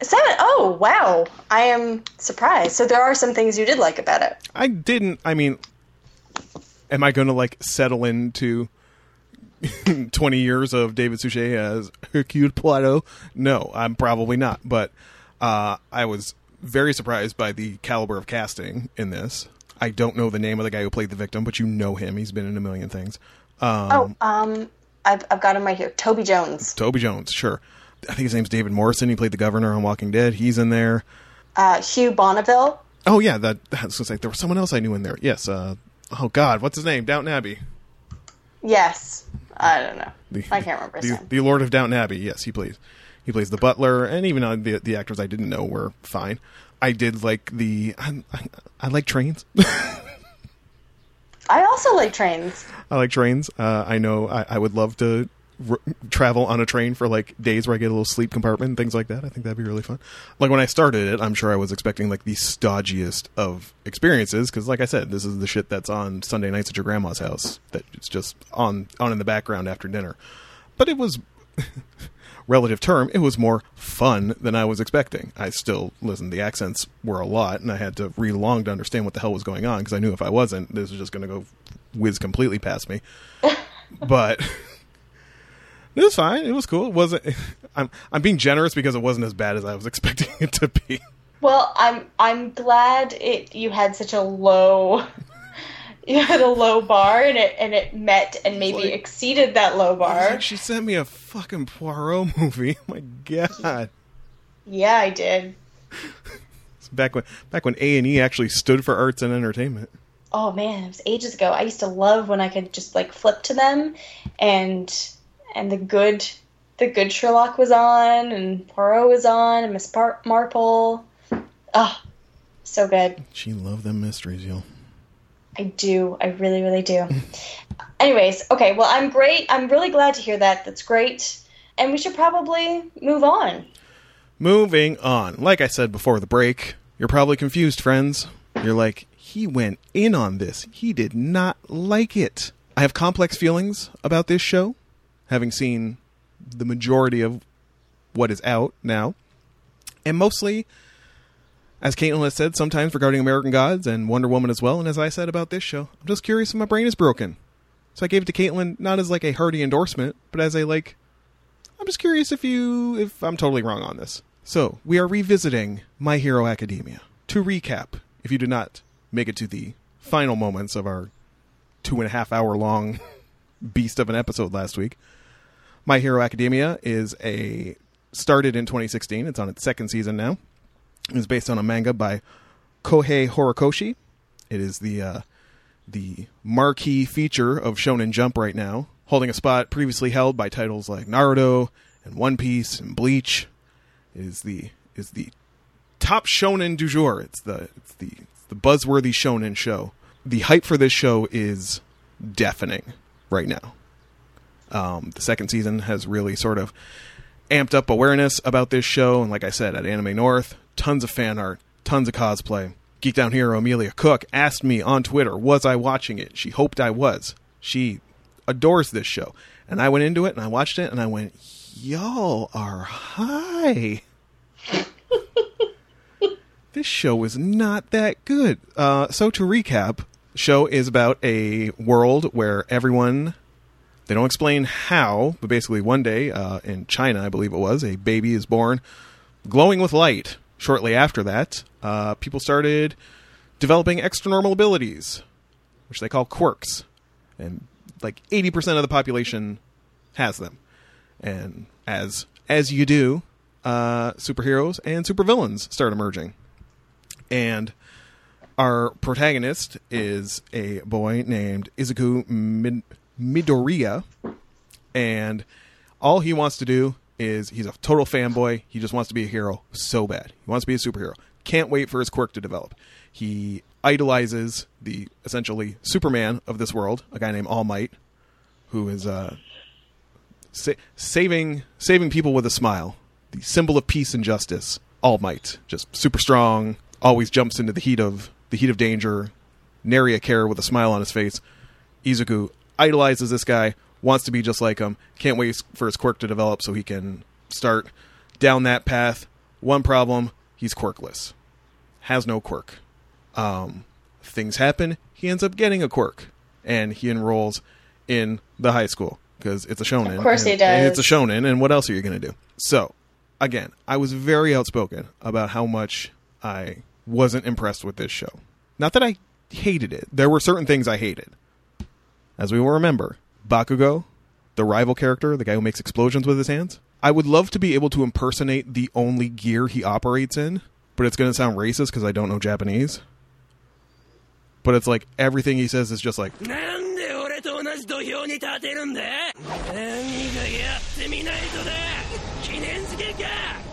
Seven. Oh wow! I am surprised. So there are some things you did like about it. I didn't. I mean, am I going to like settle into twenty years of David Suchet as Hercule Poirot? No, I'm probably not. But uh, I was very surprised by the caliber of casting in this. I don't know the name of the guy who played the victim, but you know him. He's been in a million things. Um, Oh, um, I've I've got him right here. Toby Jones, Toby Jones, sure. I think his name's David Morrison. He played the governor on Walking Dead. He's in there. uh, Hugh Bonneville. Oh yeah, that I was gonna say there was someone else I knew in there. Yes. Uh, oh God, what's his name? Downton Abbey. Yes, I don't know. The, I can't remember his the, name. the Lord of Downton Abbey. Yes, he plays. He plays the butler, and even uh, the the actors I didn't know were fine. I did like the. I, I, I like trains. I also like trains. I like trains. Uh, I know I, I would love to r- travel on a train for like days where I get a little sleep compartment and things like that. I think that'd be really fun. Like when I started it, I'm sure I was expecting like the stodgiest of experiences because, like I said, this is the shit that's on Sunday nights at your grandma's house that it's just on on in the background after dinner. But it was relative term, it was more fun than I was expecting. I still listen. The accents were a lot, and I had to read along to understand what the hell was going on because I knew if I wasn't, this was just going to go whiz completely past me. but it was fine. It was cool. It wasn't. I'm I'm being generous because it wasn't as bad as I was expecting it to be. Well, I'm I'm glad it you had such a low you had a low bar and it and it met and maybe like- exceeded that low bar. like, she sent me a fucking Poirot movie. Oh my God. Yeah, I did. Back when back when A and E actually stood for arts and entertainment. Oh man, it was ages ago. I used to love when I could just like flip to them and and the good the good Sherlock was on and Poirot was on and Miss Par- Marple. Oh, so good. She loved them mysteries, yo. I do. I really, really do. Anyways, okay. Well, I'm great. I'm really glad to hear that. That's great. And we should probably move on. Moving on. Like I said before the break, you're probably confused, friends. You're like, he went in on this. He did not like it. I have complex feelings about this show, having seen the majority of what is out now. And mostly, as Caitlin has said, sometimes regarding American Gods and Wonder Woman as well. And as I said about this show, I'm just curious if my brain is broken. So I gave it to Caitlin not as like a hearty endorsement, but as a like, I'm just curious if you if I'm totally wrong on this. So we are revisiting My Hero Academia. To recap, if you did not make it to the final moments of our two and a half hour long beast of an episode last week, My Hero Academia is a started in 2016. It's on its second season now. It's based on a manga by Kohei Horikoshi. It is the uh, the marquee feature of Shonen Jump right now, holding a spot previously held by titles like Naruto and One Piece and Bleach. It is the is the top shonen du jour. It's the it's the it's the buzzworthy shonen show. The hype for this show is deafening right now. Um, the second season has really sort of amped up awareness about this show, and like I said, at Anime North, tons of fan art, tons of cosplay. Geek Down Hero Amelia Cook asked me on Twitter, was I watching it? She hoped I was. She adores this show. And I went into it and I watched it and I went, Y'all are high. this show is not that good. Uh, so to recap, show is about a world where everyone they don't explain how, but basically one day uh, in China, I believe it was, a baby is born glowing with light. Shortly after that, uh, people started developing extranormal abilities, which they call quirks, and like eighty percent of the population has them. And as as you do, uh, superheroes and supervillains start emerging. And our protagonist is a boy named Izuku Mid- Midoriya, and all he wants to do is he's a total fanboy. He just wants to be a hero so bad. He wants to be a superhero. Can't wait for his quirk to develop. He idolizes the essentially Superman of this world, a guy named All Might, who is uh, sa- saving saving people with a smile, the symbol of peace and justice. All Might, just super strong, always jumps into the heat of the heat of danger, nary a care with a smile on his face. Izuku idolizes this guy, wants to be just like him, can't wait for his quirk to develop so he can start down that path. One problem, he's quirkless. Has no quirk. Um, things happen, he ends up getting a quirk. And he enrolls in the high school because it's a shonen. Of course and, he does. it's a shonen, and what else are you going to do? So, again, I was very outspoken about how much I wasn't impressed with this show. Not that I hated it. There were certain things I hated. As we will remember, Bakugo, the rival character, the guy who makes explosions with his hands. I would love to be able to impersonate the only gear he operates in, but it's going to sound racist because I don't know Japanese. But it's like everything he says is just like.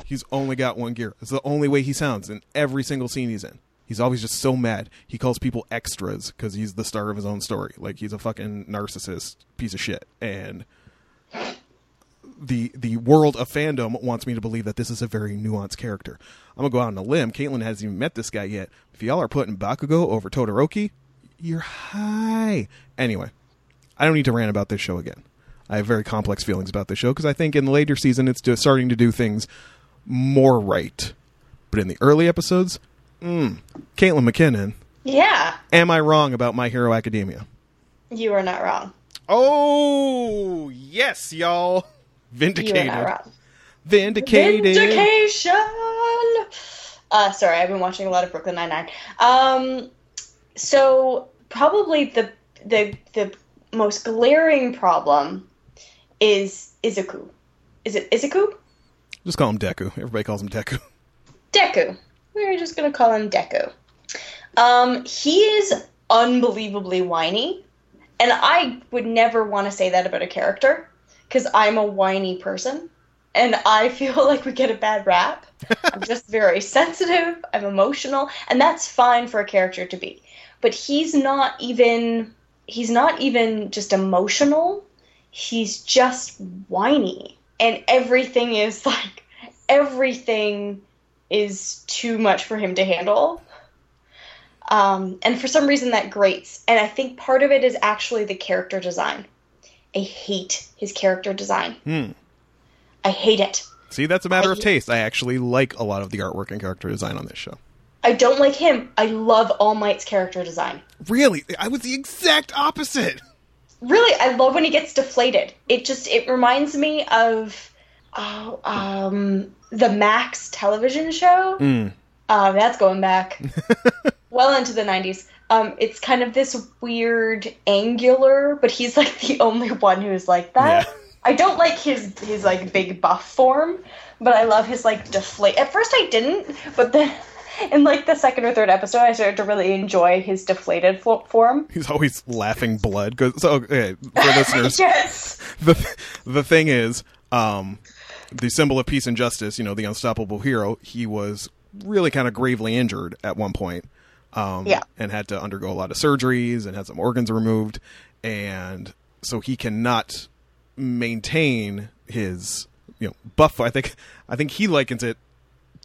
He's only got one gear. It's the only way he sounds in every single scene he's in. He's always just so mad. He calls people extras because he's the star of his own story. Like he's a fucking narcissist piece of shit. And the the world of fandom wants me to believe that this is a very nuanced character. I'm gonna go out on a limb. Caitlin hasn't even met this guy yet. If y'all are putting Bakugo over Todoroki, you're high. Anyway, I don't need to rant about this show again. I have very complex feelings about this show because I think in the later season it's starting to do things more right. But in the early episodes, mm, Caitlin McKinnon, Yeah, am I wrong about My Hero Academia? you are not wrong. Oh, yes, y'all. You are Vindicated. not wrong. Vindicated. Vindication. Uh, sorry, I've been watching a lot of Brooklyn Nine Nine. Um, so probably the the the most glaring problem is Izuku. Is it Izuku? Just call him Deku. Everybody calls him Deku. Deku. We're just gonna call him Deku. Um, he is unbelievably whiny, and I would never want to say that about a character because I'm a whiny person, and I feel like we get a bad rap. I'm just very sensitive. I'm emotional, and that's fine for a character to be. But he's not even. He's not even just emotional. He's just whiny, and everything is like everything is too much for him to handle. Um, and for some reason that grates. And I think part of it is actually the character design. I hate his character design. Hmm. I hate it. See, that's a matter of I- taste. I actually like a lot of the artwork and character design on this show. I don't like him. I love All Might's character design. Really? I was the exact opposite. Really, I love when he gets deflated. It just it reminds me of oh, um, the Max television show. Mm. Um, that's going back well into the 90s. Um, it's kind of this weird angular, but he's like the only one who's like that. Yeah. I don't like his his like big buff form, but I love his like deflate. At first I didn't, but then in like the second or third episode, I started to really enjoy his deflated fo- form. He's always laughing blood. so, okay, for listeners, yes. the the thing is, um, the symbol of peace and justice. You know, the unstoppable hero. He was really kind of gravely injured at one point. Um, Yeah. and had to undergo a lot of surgeries and had some organs removed, and so he cannot maintain his you know buff. I think I think he likens it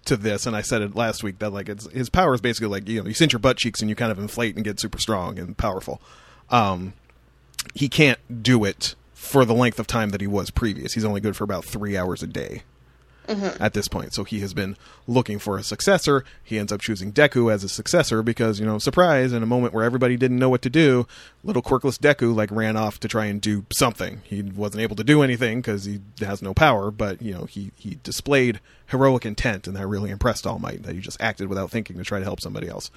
to this, and I said it last week that like it's his power is basically like you know you cinch your butt cheeks and you kind of inflate and get super strong and powerful. Um, he can't do it for the length of time that he was previous. He's only good for about three hours a day at this point. So he has been looking for a successor. He ends up choosing Deku as a successor because, you know, surprise, in a moment where everybody didn't know what to do, little quirkless Deku like ran off to try and do something. He wasn't able to do anything because he has no power, but, you know, he, he displayed heroic intent and that really impressed All Might, that he just acted without thinking to try to help somebody else.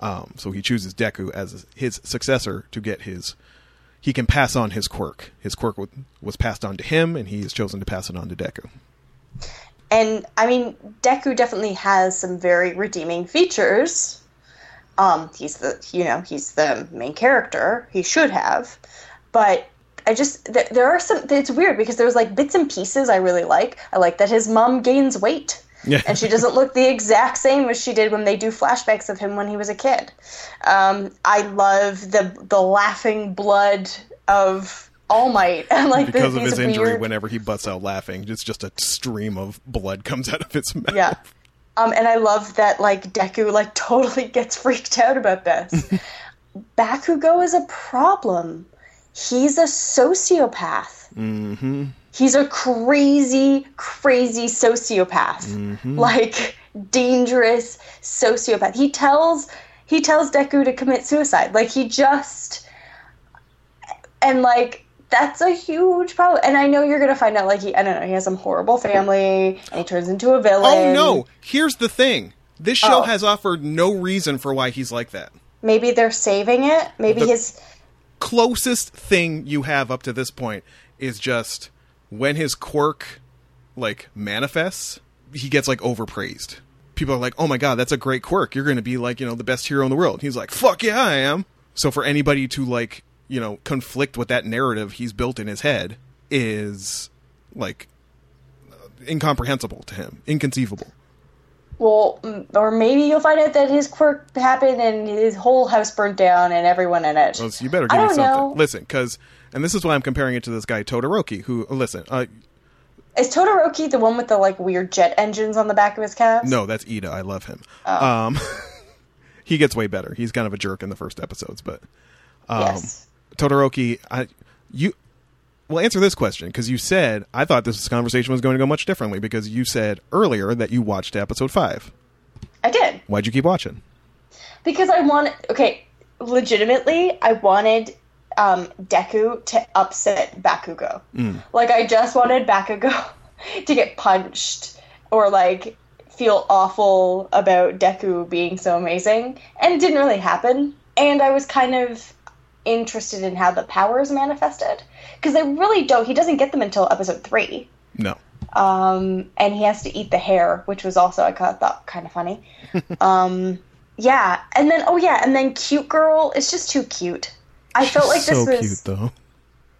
Um, so he chooses Deku as his successor to get his. He can pass on his quirk. His quirk wa- was passed on to him, and he has chosen to pass it on to Deku. And I mean, Deku definitely has some very redeeming features. Um, he's the you know he's the main character. He should have, but I just th- there are some. It's weird because there's like bits and pieces I really like. I like that his mom gains weight. Yeah. and she doesn't look the exact same as she did when they do flashbacks of him when he was a kid. Um, I love the the laughing blood of All Might and like the- because of his injury weird- whenever he busts out laughing it's just a stream of blood comes out of his mouth Yeah. Um, and I love that like Deku like totally gets freaked out about this. Bakugo is a problem. He's a sociopath. mm-hmm. He's a crazy, crazy sociopath. Mm-hmm. Like dangerous sociopath. He tells he tells Deku to commit suicide. Like he just and like that's a huge problem. And I know you're gonna find out like he I don't know, he has some horrible family and he turns into a villain. oh no here's the thing this show Oh. has offered no reason for why he's like that Maybe they're saving it. Maybe The- his closest thing you have up to this point is just when his quirk like manifests he gets like overpraised. People are like oh my god that's a great quirk. You're gonna be like you know the best hero in the world. He's like fuck yeah i am. So for anybody to like you know conflict with that narrative he's built in his head is like incomprehensible to him inconceivable. Well, mm, or maybe you'll find out that his quirk happened and his whole house burned down and everyone in it. Well, so you better I give me don't something. know. listen because and this is why i'm comparing it to this guy todoroki who listen uh, Is Todoroki the one with the like weird jet engines on the back of his calves? No, that's Iida. I love him. Oh. Um, he gets way better. He's kind of a jerk in the first episodes, but um, yes. Todoroki, I you well, answer this question because you said I thought this conversation was going to go much differently because you said earlier that you watched episode five. I did Why'd you keep watching? because I wanted. Okay, legitimately, I wanted um, Deku to upset Bakugo. Like I just wanted Bakugo to get punched or like feel awful about Deku being so amazing, and it didn't really happen. And I was kind of interested in how the powers manifested because they really don't. He doesn't get them until episode three No. um, and he has to eat the hair, which was also I thought kind of funny. um, yeah, and then oh yeah, and then cute girl is just too cute. I felt like this so was cute though.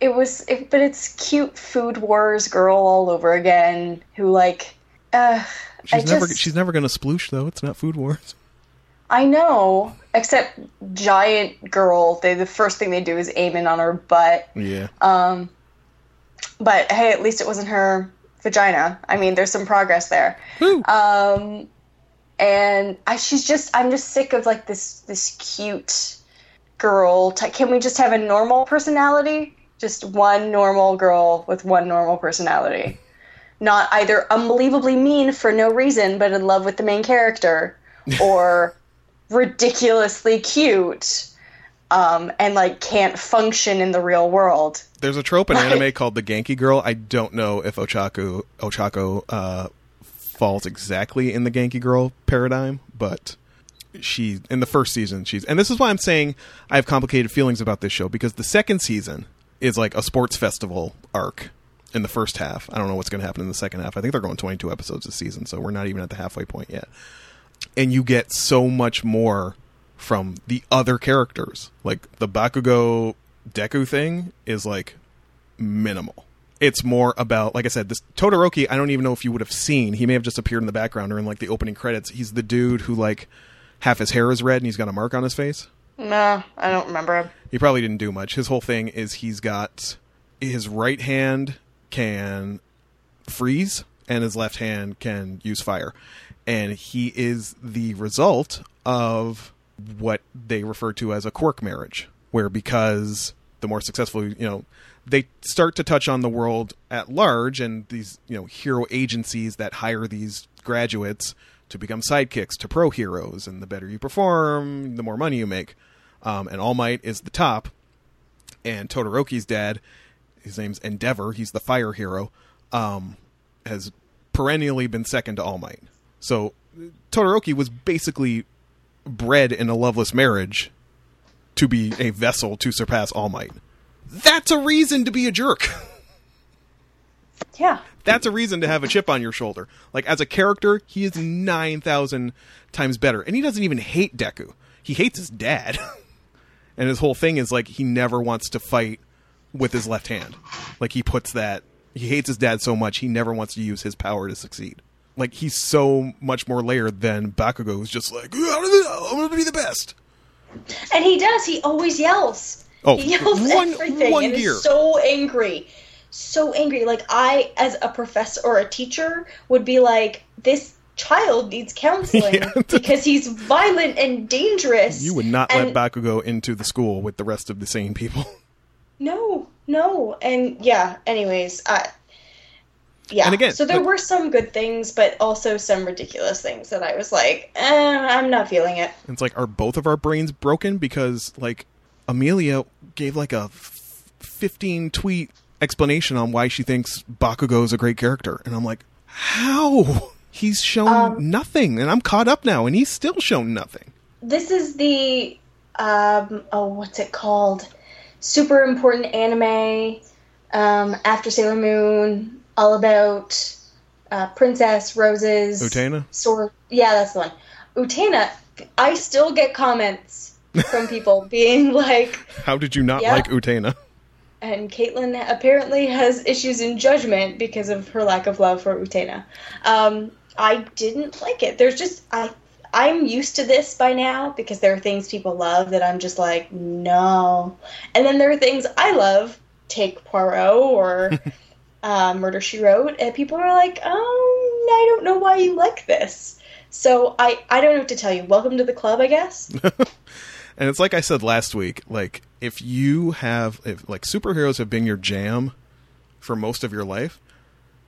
it was, it, but it's cute food wars girl all over again. Who like, uh, I She's never just, she's never gonna sploosh though. It's not Food Wars. I know, except giant girl. They the first thing they do is aim in on her butt. Yeah. Um, but hey, at least it wasn't her vagina. I mean, there's some progress there. Woo. Um, and I, she's just, I'm just sick of like this, this cute girl. Ty- Can we just have a normal personality? Just one normal girl with one normal personality. Not either unbelievably mean for no reason, but in love with the main character, or ridiculously cute, um, and like can't function in the real world. There's a trope in Right. anime called the Genki Girl. I don't know if Ochaku Ochako uh, falls exactly in the Genki Girl paradigm, but she in the first season she's and this is why I'm saying I have complicated feelings about this show because the second season is like a sports festival arc in the first half. I don't know what's going to happen in the second half. I think they're going 22 episodes this season, so we're not even at the halfway point yet. And you get so much more from the other characters. Like the Bakugo Deku thing is like minimal. It's more about, like I said, this Todoroki. I don't even know if you would have seen. He may have just appeared in the background or in like the opening credits. He's the dude who like half his hair is red and he's got a mark on his face. Nah, I don't remember him. He probably didn't do much. His whole thing is he's got his right hand can freeze and his left hand can use fire. And he is the result of what they refer to as a quirk marriage, where because the more successful, you know, they start to touch on the world at large and these, you know, hero agencies that hire these graduates to become sidekicks to pro heroes. And the better you perform, the more money you make. Um, and All Might is the top. And Todoroki's dad, his name's Endeavor, he's the fire hero, um, has perennially been second to All Might. So Todoroki was basically bred in a loveless marriage to be a vessel to surpass All Might. That's a reason to be a jerk. Yeah. That's a reason to have a chip on your shoulder. Like as a character, he is 9,000 times better. And he doesn't even hate Deku. He hates his dad. and his whole thing is like he never wants to fight with his left hand. Like he puts that he hates his dad so much he never wants to use his power to succeed. Like he's so much more layered than Bakugo who's just like I'm going to be the best. And he does. He always yells. Oh, he yells one- everything one and gear. is so angry, so angry. Like I, as a professor or a teacher, would be like, "This child needs counseling Yeah. because he's violent and dangerous." You would not and let Bakugo into the school with the rest of the sane people. No, no, and yeah. Anyways, I. Yeah. And again, so there like- were some good things, but also some ridiculous things that I was like, eh, I'm not feeling it. It's like, are both of our brains broken? Because like Amelia gave like a f- fifteen tweet explanation on why she thinks Bakugo is a great character, and I'm like, how? He's shown Um, nothing, and I'm caught up now, and he's still shown nothing. this is the um oh what's it called super important anime um after sailor moon all about uh princess roses Utena? sword yeah that's the one utena i still get comments from people being like How did you not Yeah. like Utena? And Caitlin apparently has issues in judgment because of her lack of love for Utena. Um, I didn't like it. There's just I I'm used to this by now because there are things people love that I'm just like no, and then there are things I love. Take Poirot or uh, Murder She Wrote, and people are like, oh, I don't know why you like this. So I I don't know what to tell you. Welcome to the club, I guess. And it's like I said last week, like if you have if like superheroes have been your jam, for most of your life,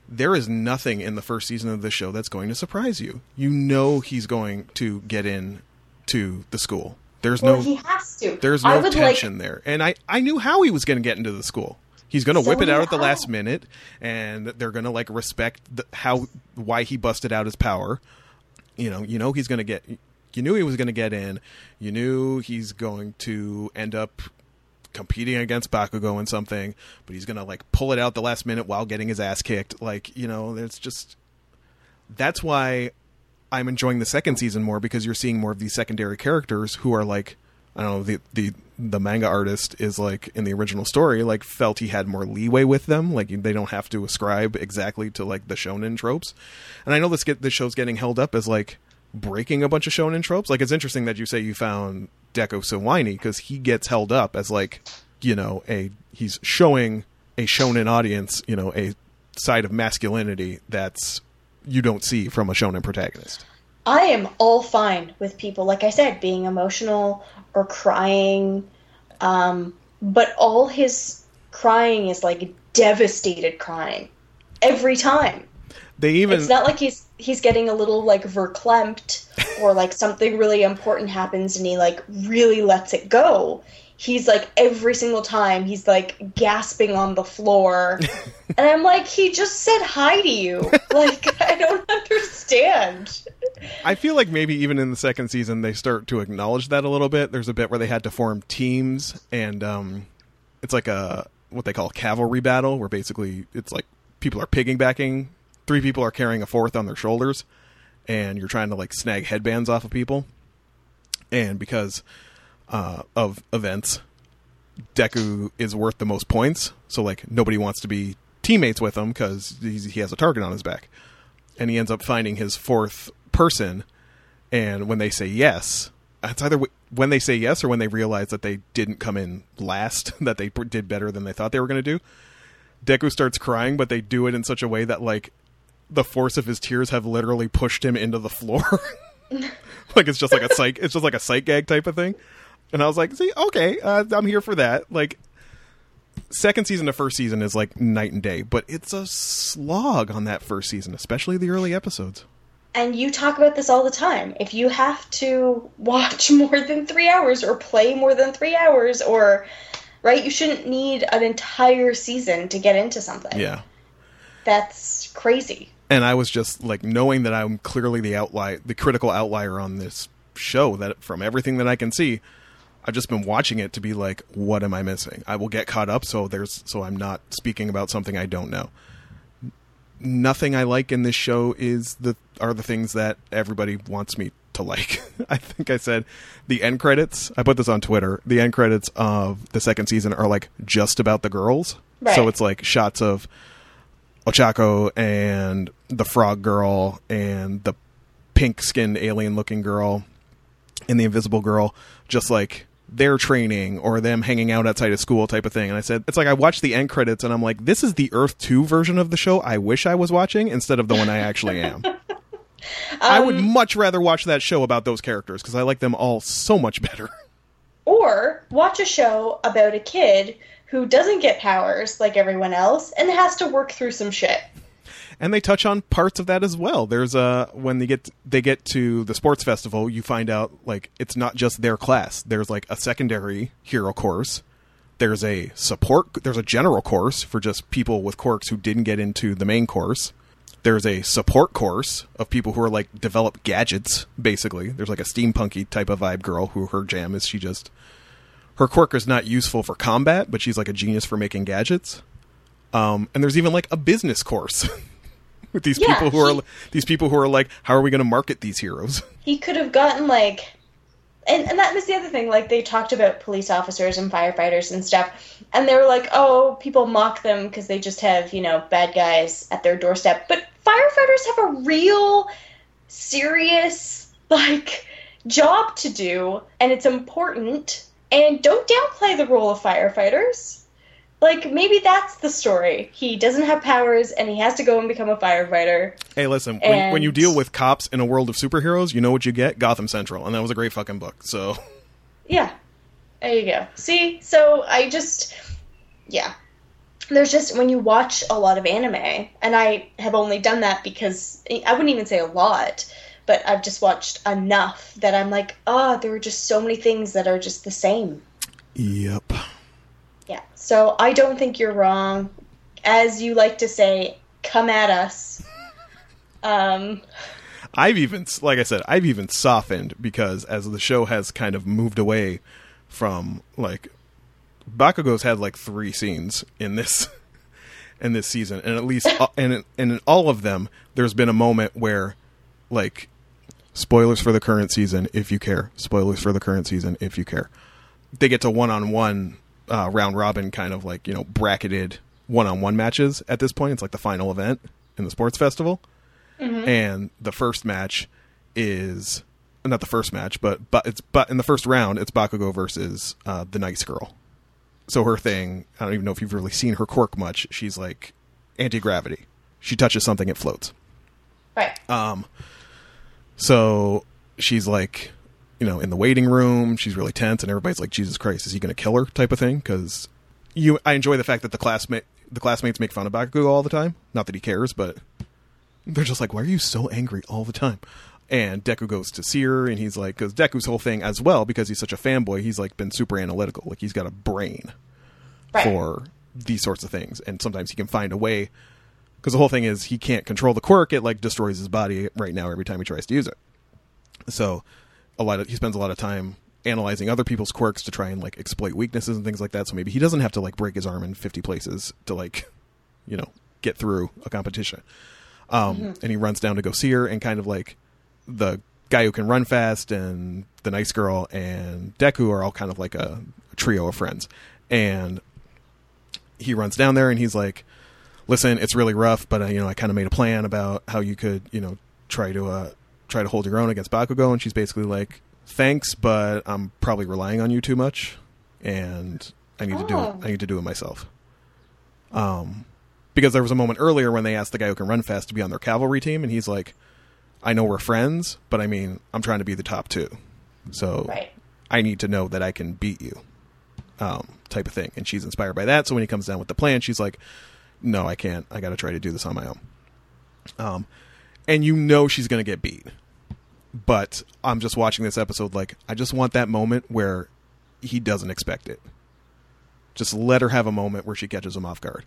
there is nothing in the first season of this show that's going to surprise you. You know he's going to get in to the school. There's Well, no he has to. there's no tension like, there. And I, I knew how he was going to get into the school. He's going to So whip it out at the last minute, and they're going to like respect the, how why he busted out his power. You know, you know he's going to get. You knew he was going to get in. You knew he's going to end up competing against Bakugo in something, but he's to like pull it out the last minute while getting his ass kicked. Like you know, it's just that's why I'm enjoying the second season more because you're seeing more of these secondary characters who are like I don't know the the the manga artist is like in the original story like felt he had more leeway with them like they don't have to ascribe exactly to like the shonen tropes and I know this get this show's getting held up as like breaking a bunch of shonen tropes like it's interesting that you say you found Deku so whiny because he gets held up as like you know a he's showing a shonen audience you know a side of masculinity that's you don't see from a shonen protagonist I am all fine with people, like I said, being emotional or crying. Um, but all his crying is like devastated crying every time. They even It's not like he's he's getting a little like verklempt or like something really important happens and he like really lets it go. He's like every single time he's like gasping on the floor. and I'm like, he just said hi to you. Like I don't understand. I feel like maybe even in the second season they start to acknowledge that a little bit. There's a bit where they had to form teams, and um, it's like a what they call a cavalry battle, where basically it's like people are piggybacking. Three people are carrying a fourth on their shoulders, and you're trying to like snag headbands off of people. And because uh, of events, Deku is worth the most points. So like nobody wants to be teammates with him because he has a target on his back, and he ends up finding his fourth person. And when they say yes, it's either when they say yes or when they realize that they didn't come in last, that they did better than they thought they were going to do. Deku starts crying, but they do it in such a way that like the force of his tears have literally pushed him into the floor. like it's just like a psych it's just like a sight gag type of thing and i was like see okay uh, i'm here for that like second season to first season is like night and day but it's a slog on that first season especially the early episodes And you talk about this all the time. If you have to watch more than three hours or play more than three hours, or, right, you shouldn't need an entire season to get into something. yeah That's crazy. And i was just like knowing that i'm clearly the outlier the critical outlier on this show that from everything that i can see i've just been watching it to be like what am i missing? I will get caught up so there's so i'm not speaking about something i don't know. Nothing i like in this show is the are the things that everybody wants me to like. I think i said the end credits i put this on twitter the end credits of the second season are like just about the girls. So it's like shots of Ochako and the frog girl and the pink skinned alien looking girl and the invisible girl just like their training or them hanging out outside of school type of thing. And i said it's like i watched the end credits and i'm like this is the earth 2 version of the show i wish i was watching instead of the one i actually am. I would um, much rather watch that show about those characters because i like them all so much better. Or watch a show about a kid who doesn't get powers like everyone else and has to work through some shit. and they touch on parts of that as well. There's a when they get they get to the sports festival, you find out like it's not just their class. There's like a secondary hero course. There's a support. There's a general course for just people with quirks who didn't get into the main course. There's a support course of people who are like develop gadgets. Basically, there's like a steampunky type of vibe girl who her jam is she just her quirk is not useful for combat, but she's like a genius for making gadgets. Um, and there's even like a business course with these Yeah, people who are these people who are like, how are we going to market these heroes? He could have gotten like and, and that was the other thing, like they talked about police officers and firefighters and stuff, and they were like, oh, people mock them because they just have, you know, bad guys at their doorstep. But firefighters have a real serious like job to do and it's important and don't downplay the role of firefighters. Like maybe that's the story. He doesn't have powers and he has to go and become a firefighter. Hey, listen, when, when you deal with cops in a world of superheroes, you know what you get? Gotham Central, and that was a great fucking book. So. Yeah. There you go. See? So i just yeah. There's just when you watch a lot of anime, and I have only done that because I wouldn't even say a lot, but I've just watched enough that I'm like, oh, there are just so many things that are just the same. Yep. Yeah. So I don't think you're wrong. As you like to say, come at us. Um, I've even, like I said, I've even softened because as the show has kind of moved away from like Bakugo's had like three scenes in this in this season, and at least uh, and and in all of them, there's been a moment where like spoilers for the current season if you care, spoilers for the current season if you care. They get to one on one round robin kind of like you know bracketed one on one matches at this point. It's like the final event in the sports festival and the first match is not the first match, but but it's but in the first round it's Bakugo versus uh, the nice girl. So her thing, I don't even know if you've really seen her quirk much. She's like anti gravity. She touches something, it floats. right. Um, so she's like, you know, in the waiting room. She's really tense, and everybody's like, "Jesus Christ, is he going to kill her?" Type of thing. Because you, I enjoy the fact that the classmate, the classmates make fun of Bakugo all the time. Not that he cares, but they're just like, "Why are you so angry all the time?" And Deku goes to see her, and he's like, because Deku's whole thing as well, because he's such a fanboy, he's like been super analytical. Like he's got a brain right. for these sorts of things, and sometimes he can find a way. Because the whole thing is he can't control the quirk; it like destroys his body right now every time he tries to use it. So, a lot of he spends a lot of time analyzing other people's quirks to try and like exploit weaknesses and things like that. So maybe he doesn't have to like break his arm in fifty places to like, you know, get through a competition. Um, And he runs down to go see her, and kind of like the guy who can run fast and the nice girl and Deku are all kind of like a trio of friends. And he runs down there and he's like, "Listen, it's really rough, but uh, you know, I kind of made a plan about how you could, you know, try to uh, try to hold your own against Bakugo." And she's basically like, "Thanks, but I'm probably relying on you too much, and I need to do it. Oh. I need to do it myself." Um, because there was a moment earlier when they asked the guy who can run fast to be on their cavalry team, and he's like, "I know we're friends, but I mean, I'm trying to be the top two, so Right. I need to know that I can beat you." Um, type of thing. And she's inspired by that. So when he comes down with the plan, she's like, "No, I can't. I got to try to do this on my own." Um, and you know she's going to get beat. But I'm just watching this episode like I just want that moment where he doesn't expect it. Just let her have a moment where she catches him off guard.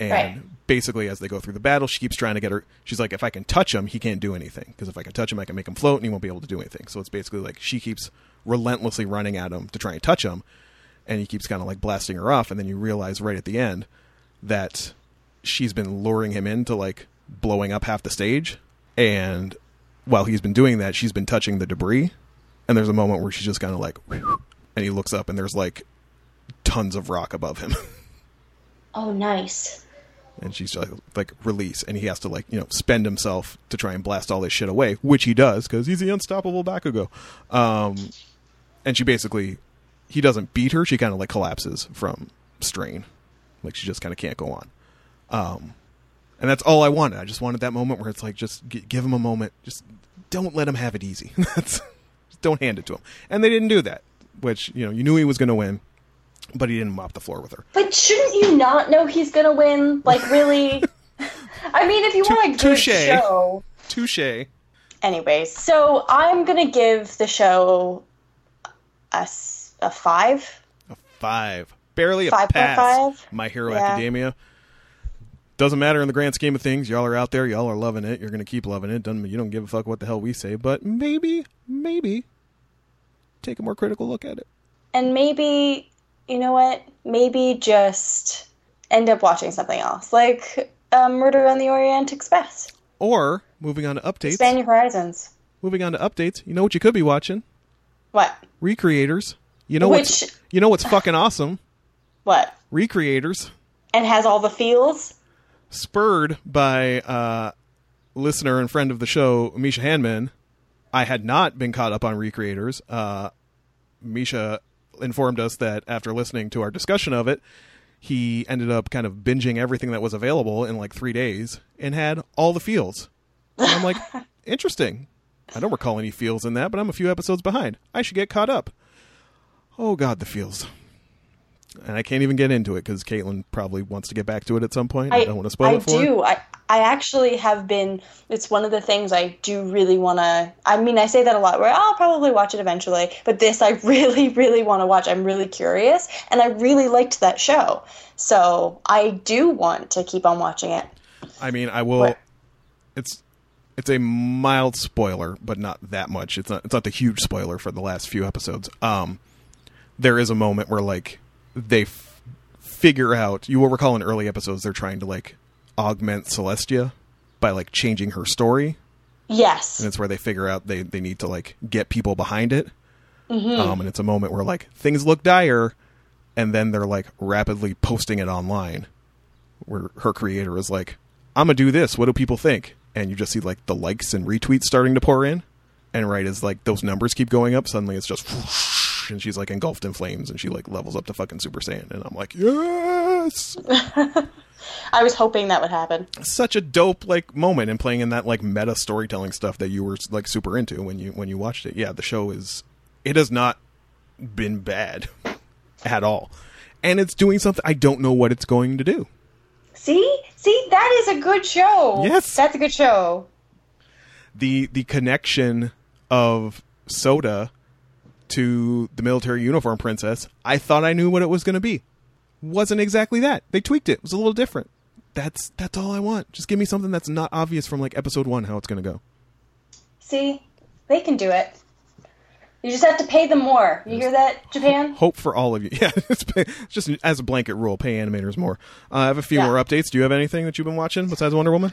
And Right. basically, as they go through the battle, she keeps trying to get her. She's like, if I can touch him, he can't do anything. Because if I can touch him, I can make him float, and he won't be able to do anything. So it's basically like she keeps relentlessly running at him to try and touch him, and he keeps kind of like blasting her off. And then you realize right at the end that she's been luring him into like blowing up half the stage. And while he's been doing that, she's been touching the debris. And there's a moment where she's just kind of like, and he looks up, and there's like tons of rock above him. Oh, nice. and she's like, like release, and he has to like you know spend himself to try and blast all this shit away, which he does because he's the unstoppable Bakugo. Um, and she basically, he doesn't beat her; she kind of like collapses from strain, like she just kind of can't go on. Um, and that's all I wanted. I just wanted that moment where it's like, just g- give him a moment, just don't let him have it easy. that's just don't hand it to him. And they didn't do that, which you know you knew he was going to win, but he didn't mop the floor with her. But shouldn't you not know he's gonna win? Like, really? I mean, if you want a good touche. show. Touche. Anyways, so I'm gonna give the show a, a five. A five. Barely a 5.5? pass. My Hero Yeah. Academia. Doesn't matter in the grand scheme of things. Y'all are out there. Y'all are loving it. You're going to keep loving it. Doesn't you don't give a fuck what the hell we say, but maybe, maybe take a more critical look at it. And maybe, you know what? Maybe just end up watching something else, like um, Murder on the Orient Express. Or moving on to updates. Expand your horizons. Moving on to updates. You know what you could be watching? What? Recreators. You know Which- what's you know what's fucking awesome? What? Recreators. And has all the feels? spurred by uh, listener and friend of the show, Misha Hanman, I had not been caught up on Recreators. Uh, Misha informed us that after listening to our discussion of it, he ended up kind of binging everything that was available in like three days and had all the feels. And I'm like, interesting. I don't recall any feels in that, but I'm a few episodes behind. I should get caught up. Oh God, the feels. And I can't even get into it because Caitlin probably wants to get back to it at some point. I, I don't want to spoil I it for her. do. I I actually have been. It's one of the things I do really want to. I mean, I say that a lot. Where I'll probably watch it eventually, but this I really, really want to watch. I'm really curious, and I really liked that show, so I do want to keep on watching it. I mean, I will. What? It's it's a mild spoiler, but not that much. It's not it's not the huge spoiler for the last few episodes. Um, there is a moment where like they f- figure out. You will recall in early episodes they're trying to like augment Selesia by like changing her story, Yes. and it's where they figure out they they need to like get people behind it. Um, and it's a moment where like things look dire, and then they're like rapidly posting it online, where her creator is like, "I'm gonna do this. What do people think?" And you just see like the likes and retweets starting to pour in, and right as like those numbers keep going up, suddenly it's just. whoosh, and she's like engulfed in flames, and she like levels up to fucking Super Saiyan, and I'm like, yes, I was hoping that would happen. such a dope like moment, and playing in that like meta storytelling stuff that you were like super into when you when you watched it. Yeah, the show is it has not been bad at all, and it's doing something I don't know what it's going to do. See, see, that is a good show. Yes. that's a good show. the the connection of Sota to the military uniform princess, I thought I knew what it was going to be. Wasn't exactly that. They tweaked it. It was a little different. That's that's all I want. Just give me something that's not obvious from like episode 1 how it's going to go. See, they can do it. You just have to pay them more. You hear that, Japan? Hope for all of you. Yeah, it's pay, just as a blanket rule, pay animators more. Uh, I have a few Yeah. more updates. Do you have anything that you've been watching besides Wonder Woman?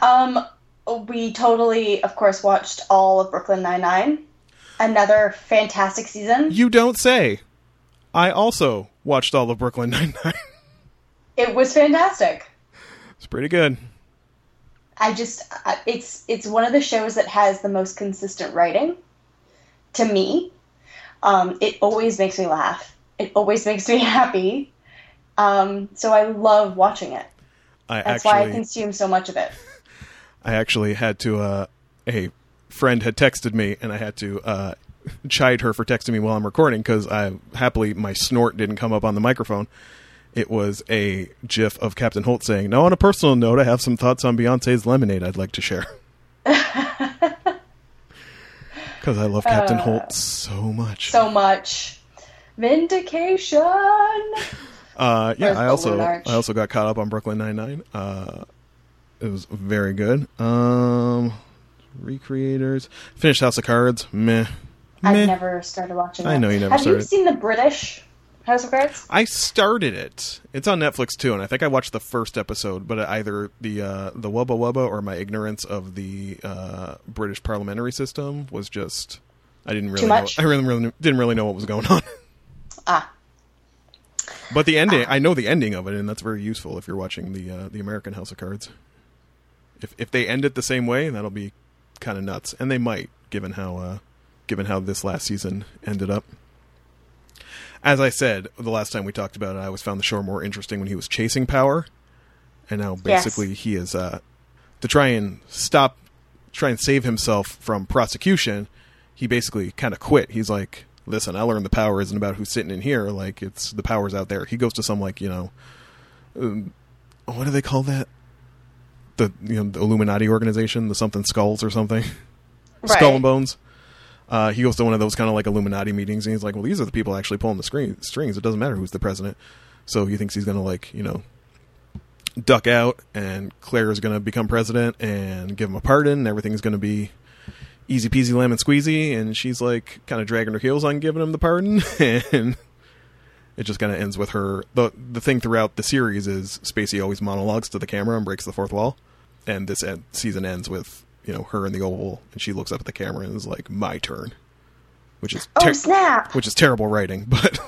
Um, we totally, of course, watched all of Brooklyn Nine Nine. Another fantastic season. You don't say. I also watched all of Brooklyn Nine-Nine. It was fantastic. it's pretty good. I just it's it's one of the shows that has the most consistent writing. To me, um, it always makes me laugh. It always makes me happy. Um, so I love watching it. I That's actually why I consume so much of it. I actually had to uh a friend had texted me and I had to uh chide her for texting me while I'm recording cuz I happily my snort didn't come up on the microphone. It was a gif of Captain Holt saying, "Now on a personal note, I have some thoughts on Beyonce's Lemonade I'd like to share." Cuz I love Captain Holt so much. So much vindication. Uh, yeah, Where's I also I also got caught up on Brooklyn Nine Nine. Uh, it was very good. Um, recreators finished House of Cards. Meh. Meh. I've never started watching. I know you never Have started. you seen the British House of Cards? I started it. It's on Netflix too, and I think I watched the first episode. But either the uh, the Wubba Wubba or my ignorance of the uh, British parliamentary system was just I didn't really much? know. I really, really didn't really know what was going on. Ah, But the ending, I know the ending of it, and that's very useful if you're watching the uh, the American House of Cards. If if they end it the same way, that'll be kind of nuts, and they might, given how uh, given how this last season ended up. As I said the last time we talked about it, I always found the show more interesting when he was chasing power, and now Yes. basically he is uh, to try and stop, try and save himself from prosecution. He basically kind of quit. He's like, "Listen, I learned the power isn't about who's sitting in here. Like it's the powers out there." He goes to some like you know, um, what do they call that? The you know the Illuminati organization, the something skulls or something, Skull and Bones. Uh, he goes to one of those kind of like Illuminati meetings, and he's like, "Well, these are the people actually pulling the screen, strings. It doesn't matter who's the president." So he thinks he's going to like you know duck out, and Claire is going to become president and give him a pardon, and everything's going to be easy peasy lemon squeezy. And she's like kind of dragging her heels on giving him the pardon, and it just kind of ends with her. the The thing throughout the series is Spacey always monologues to the camera and breaks the fourth wall, and this end, season ends with you know her in the oval, and she looks up at the camera and is like, "My turn," which is oh snap! which is terrible writing, but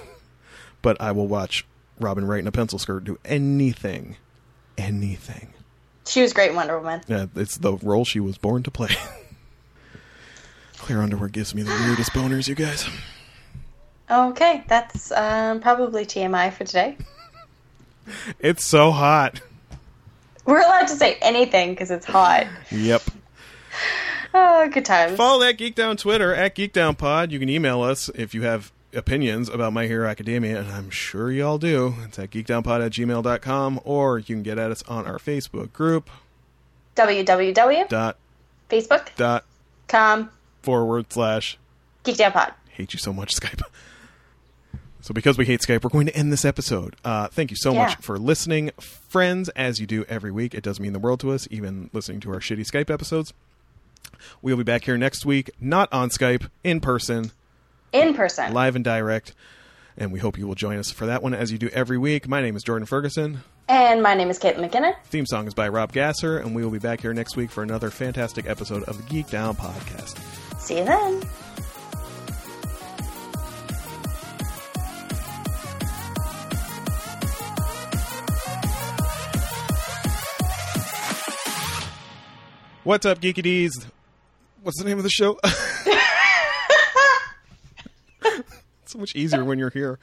but I will watch Robin Wright in a pencil skirt do anything, anything. She was great in Wonder Woman. Yeah, it's the role she was born to play. Claire Underwood gives me the weirdest boners, you guys. Okay, that's um, probably TMI for today. It's so hot. We're allowed to say anything because it's hot. Yep. Oh, good times. Follow that Geek Down Twitter at GeekdownPod. You can email us if you have opinions about My Hero Academia, and I'm sure y'all do, it's at geekdownpod at gmail.com, or you can get at us on our Facebook group, www.facebook.com forward slash, geekdownpod. hate you so much, Skype. So, because we hate Skype, we're going to end this episode. Uh, thank you so Yeah. much for listening, friends, as you do every week. It does mean the world to us, even listening to our shitty Skype episodes. We'll be back here next week, not on Skype, in person, In person. live and direct. And we hope you will join us for that one as you do every week. My name is Jordan Ferguson. And my name is Caitlin McKinnon. Theme song is by Rob Gasser, and we will be back here next week for another fantastic episode of the Geek Down Podcast. See you then. What's up, Geeky D's? What's the name of the show? so much easier when you're here.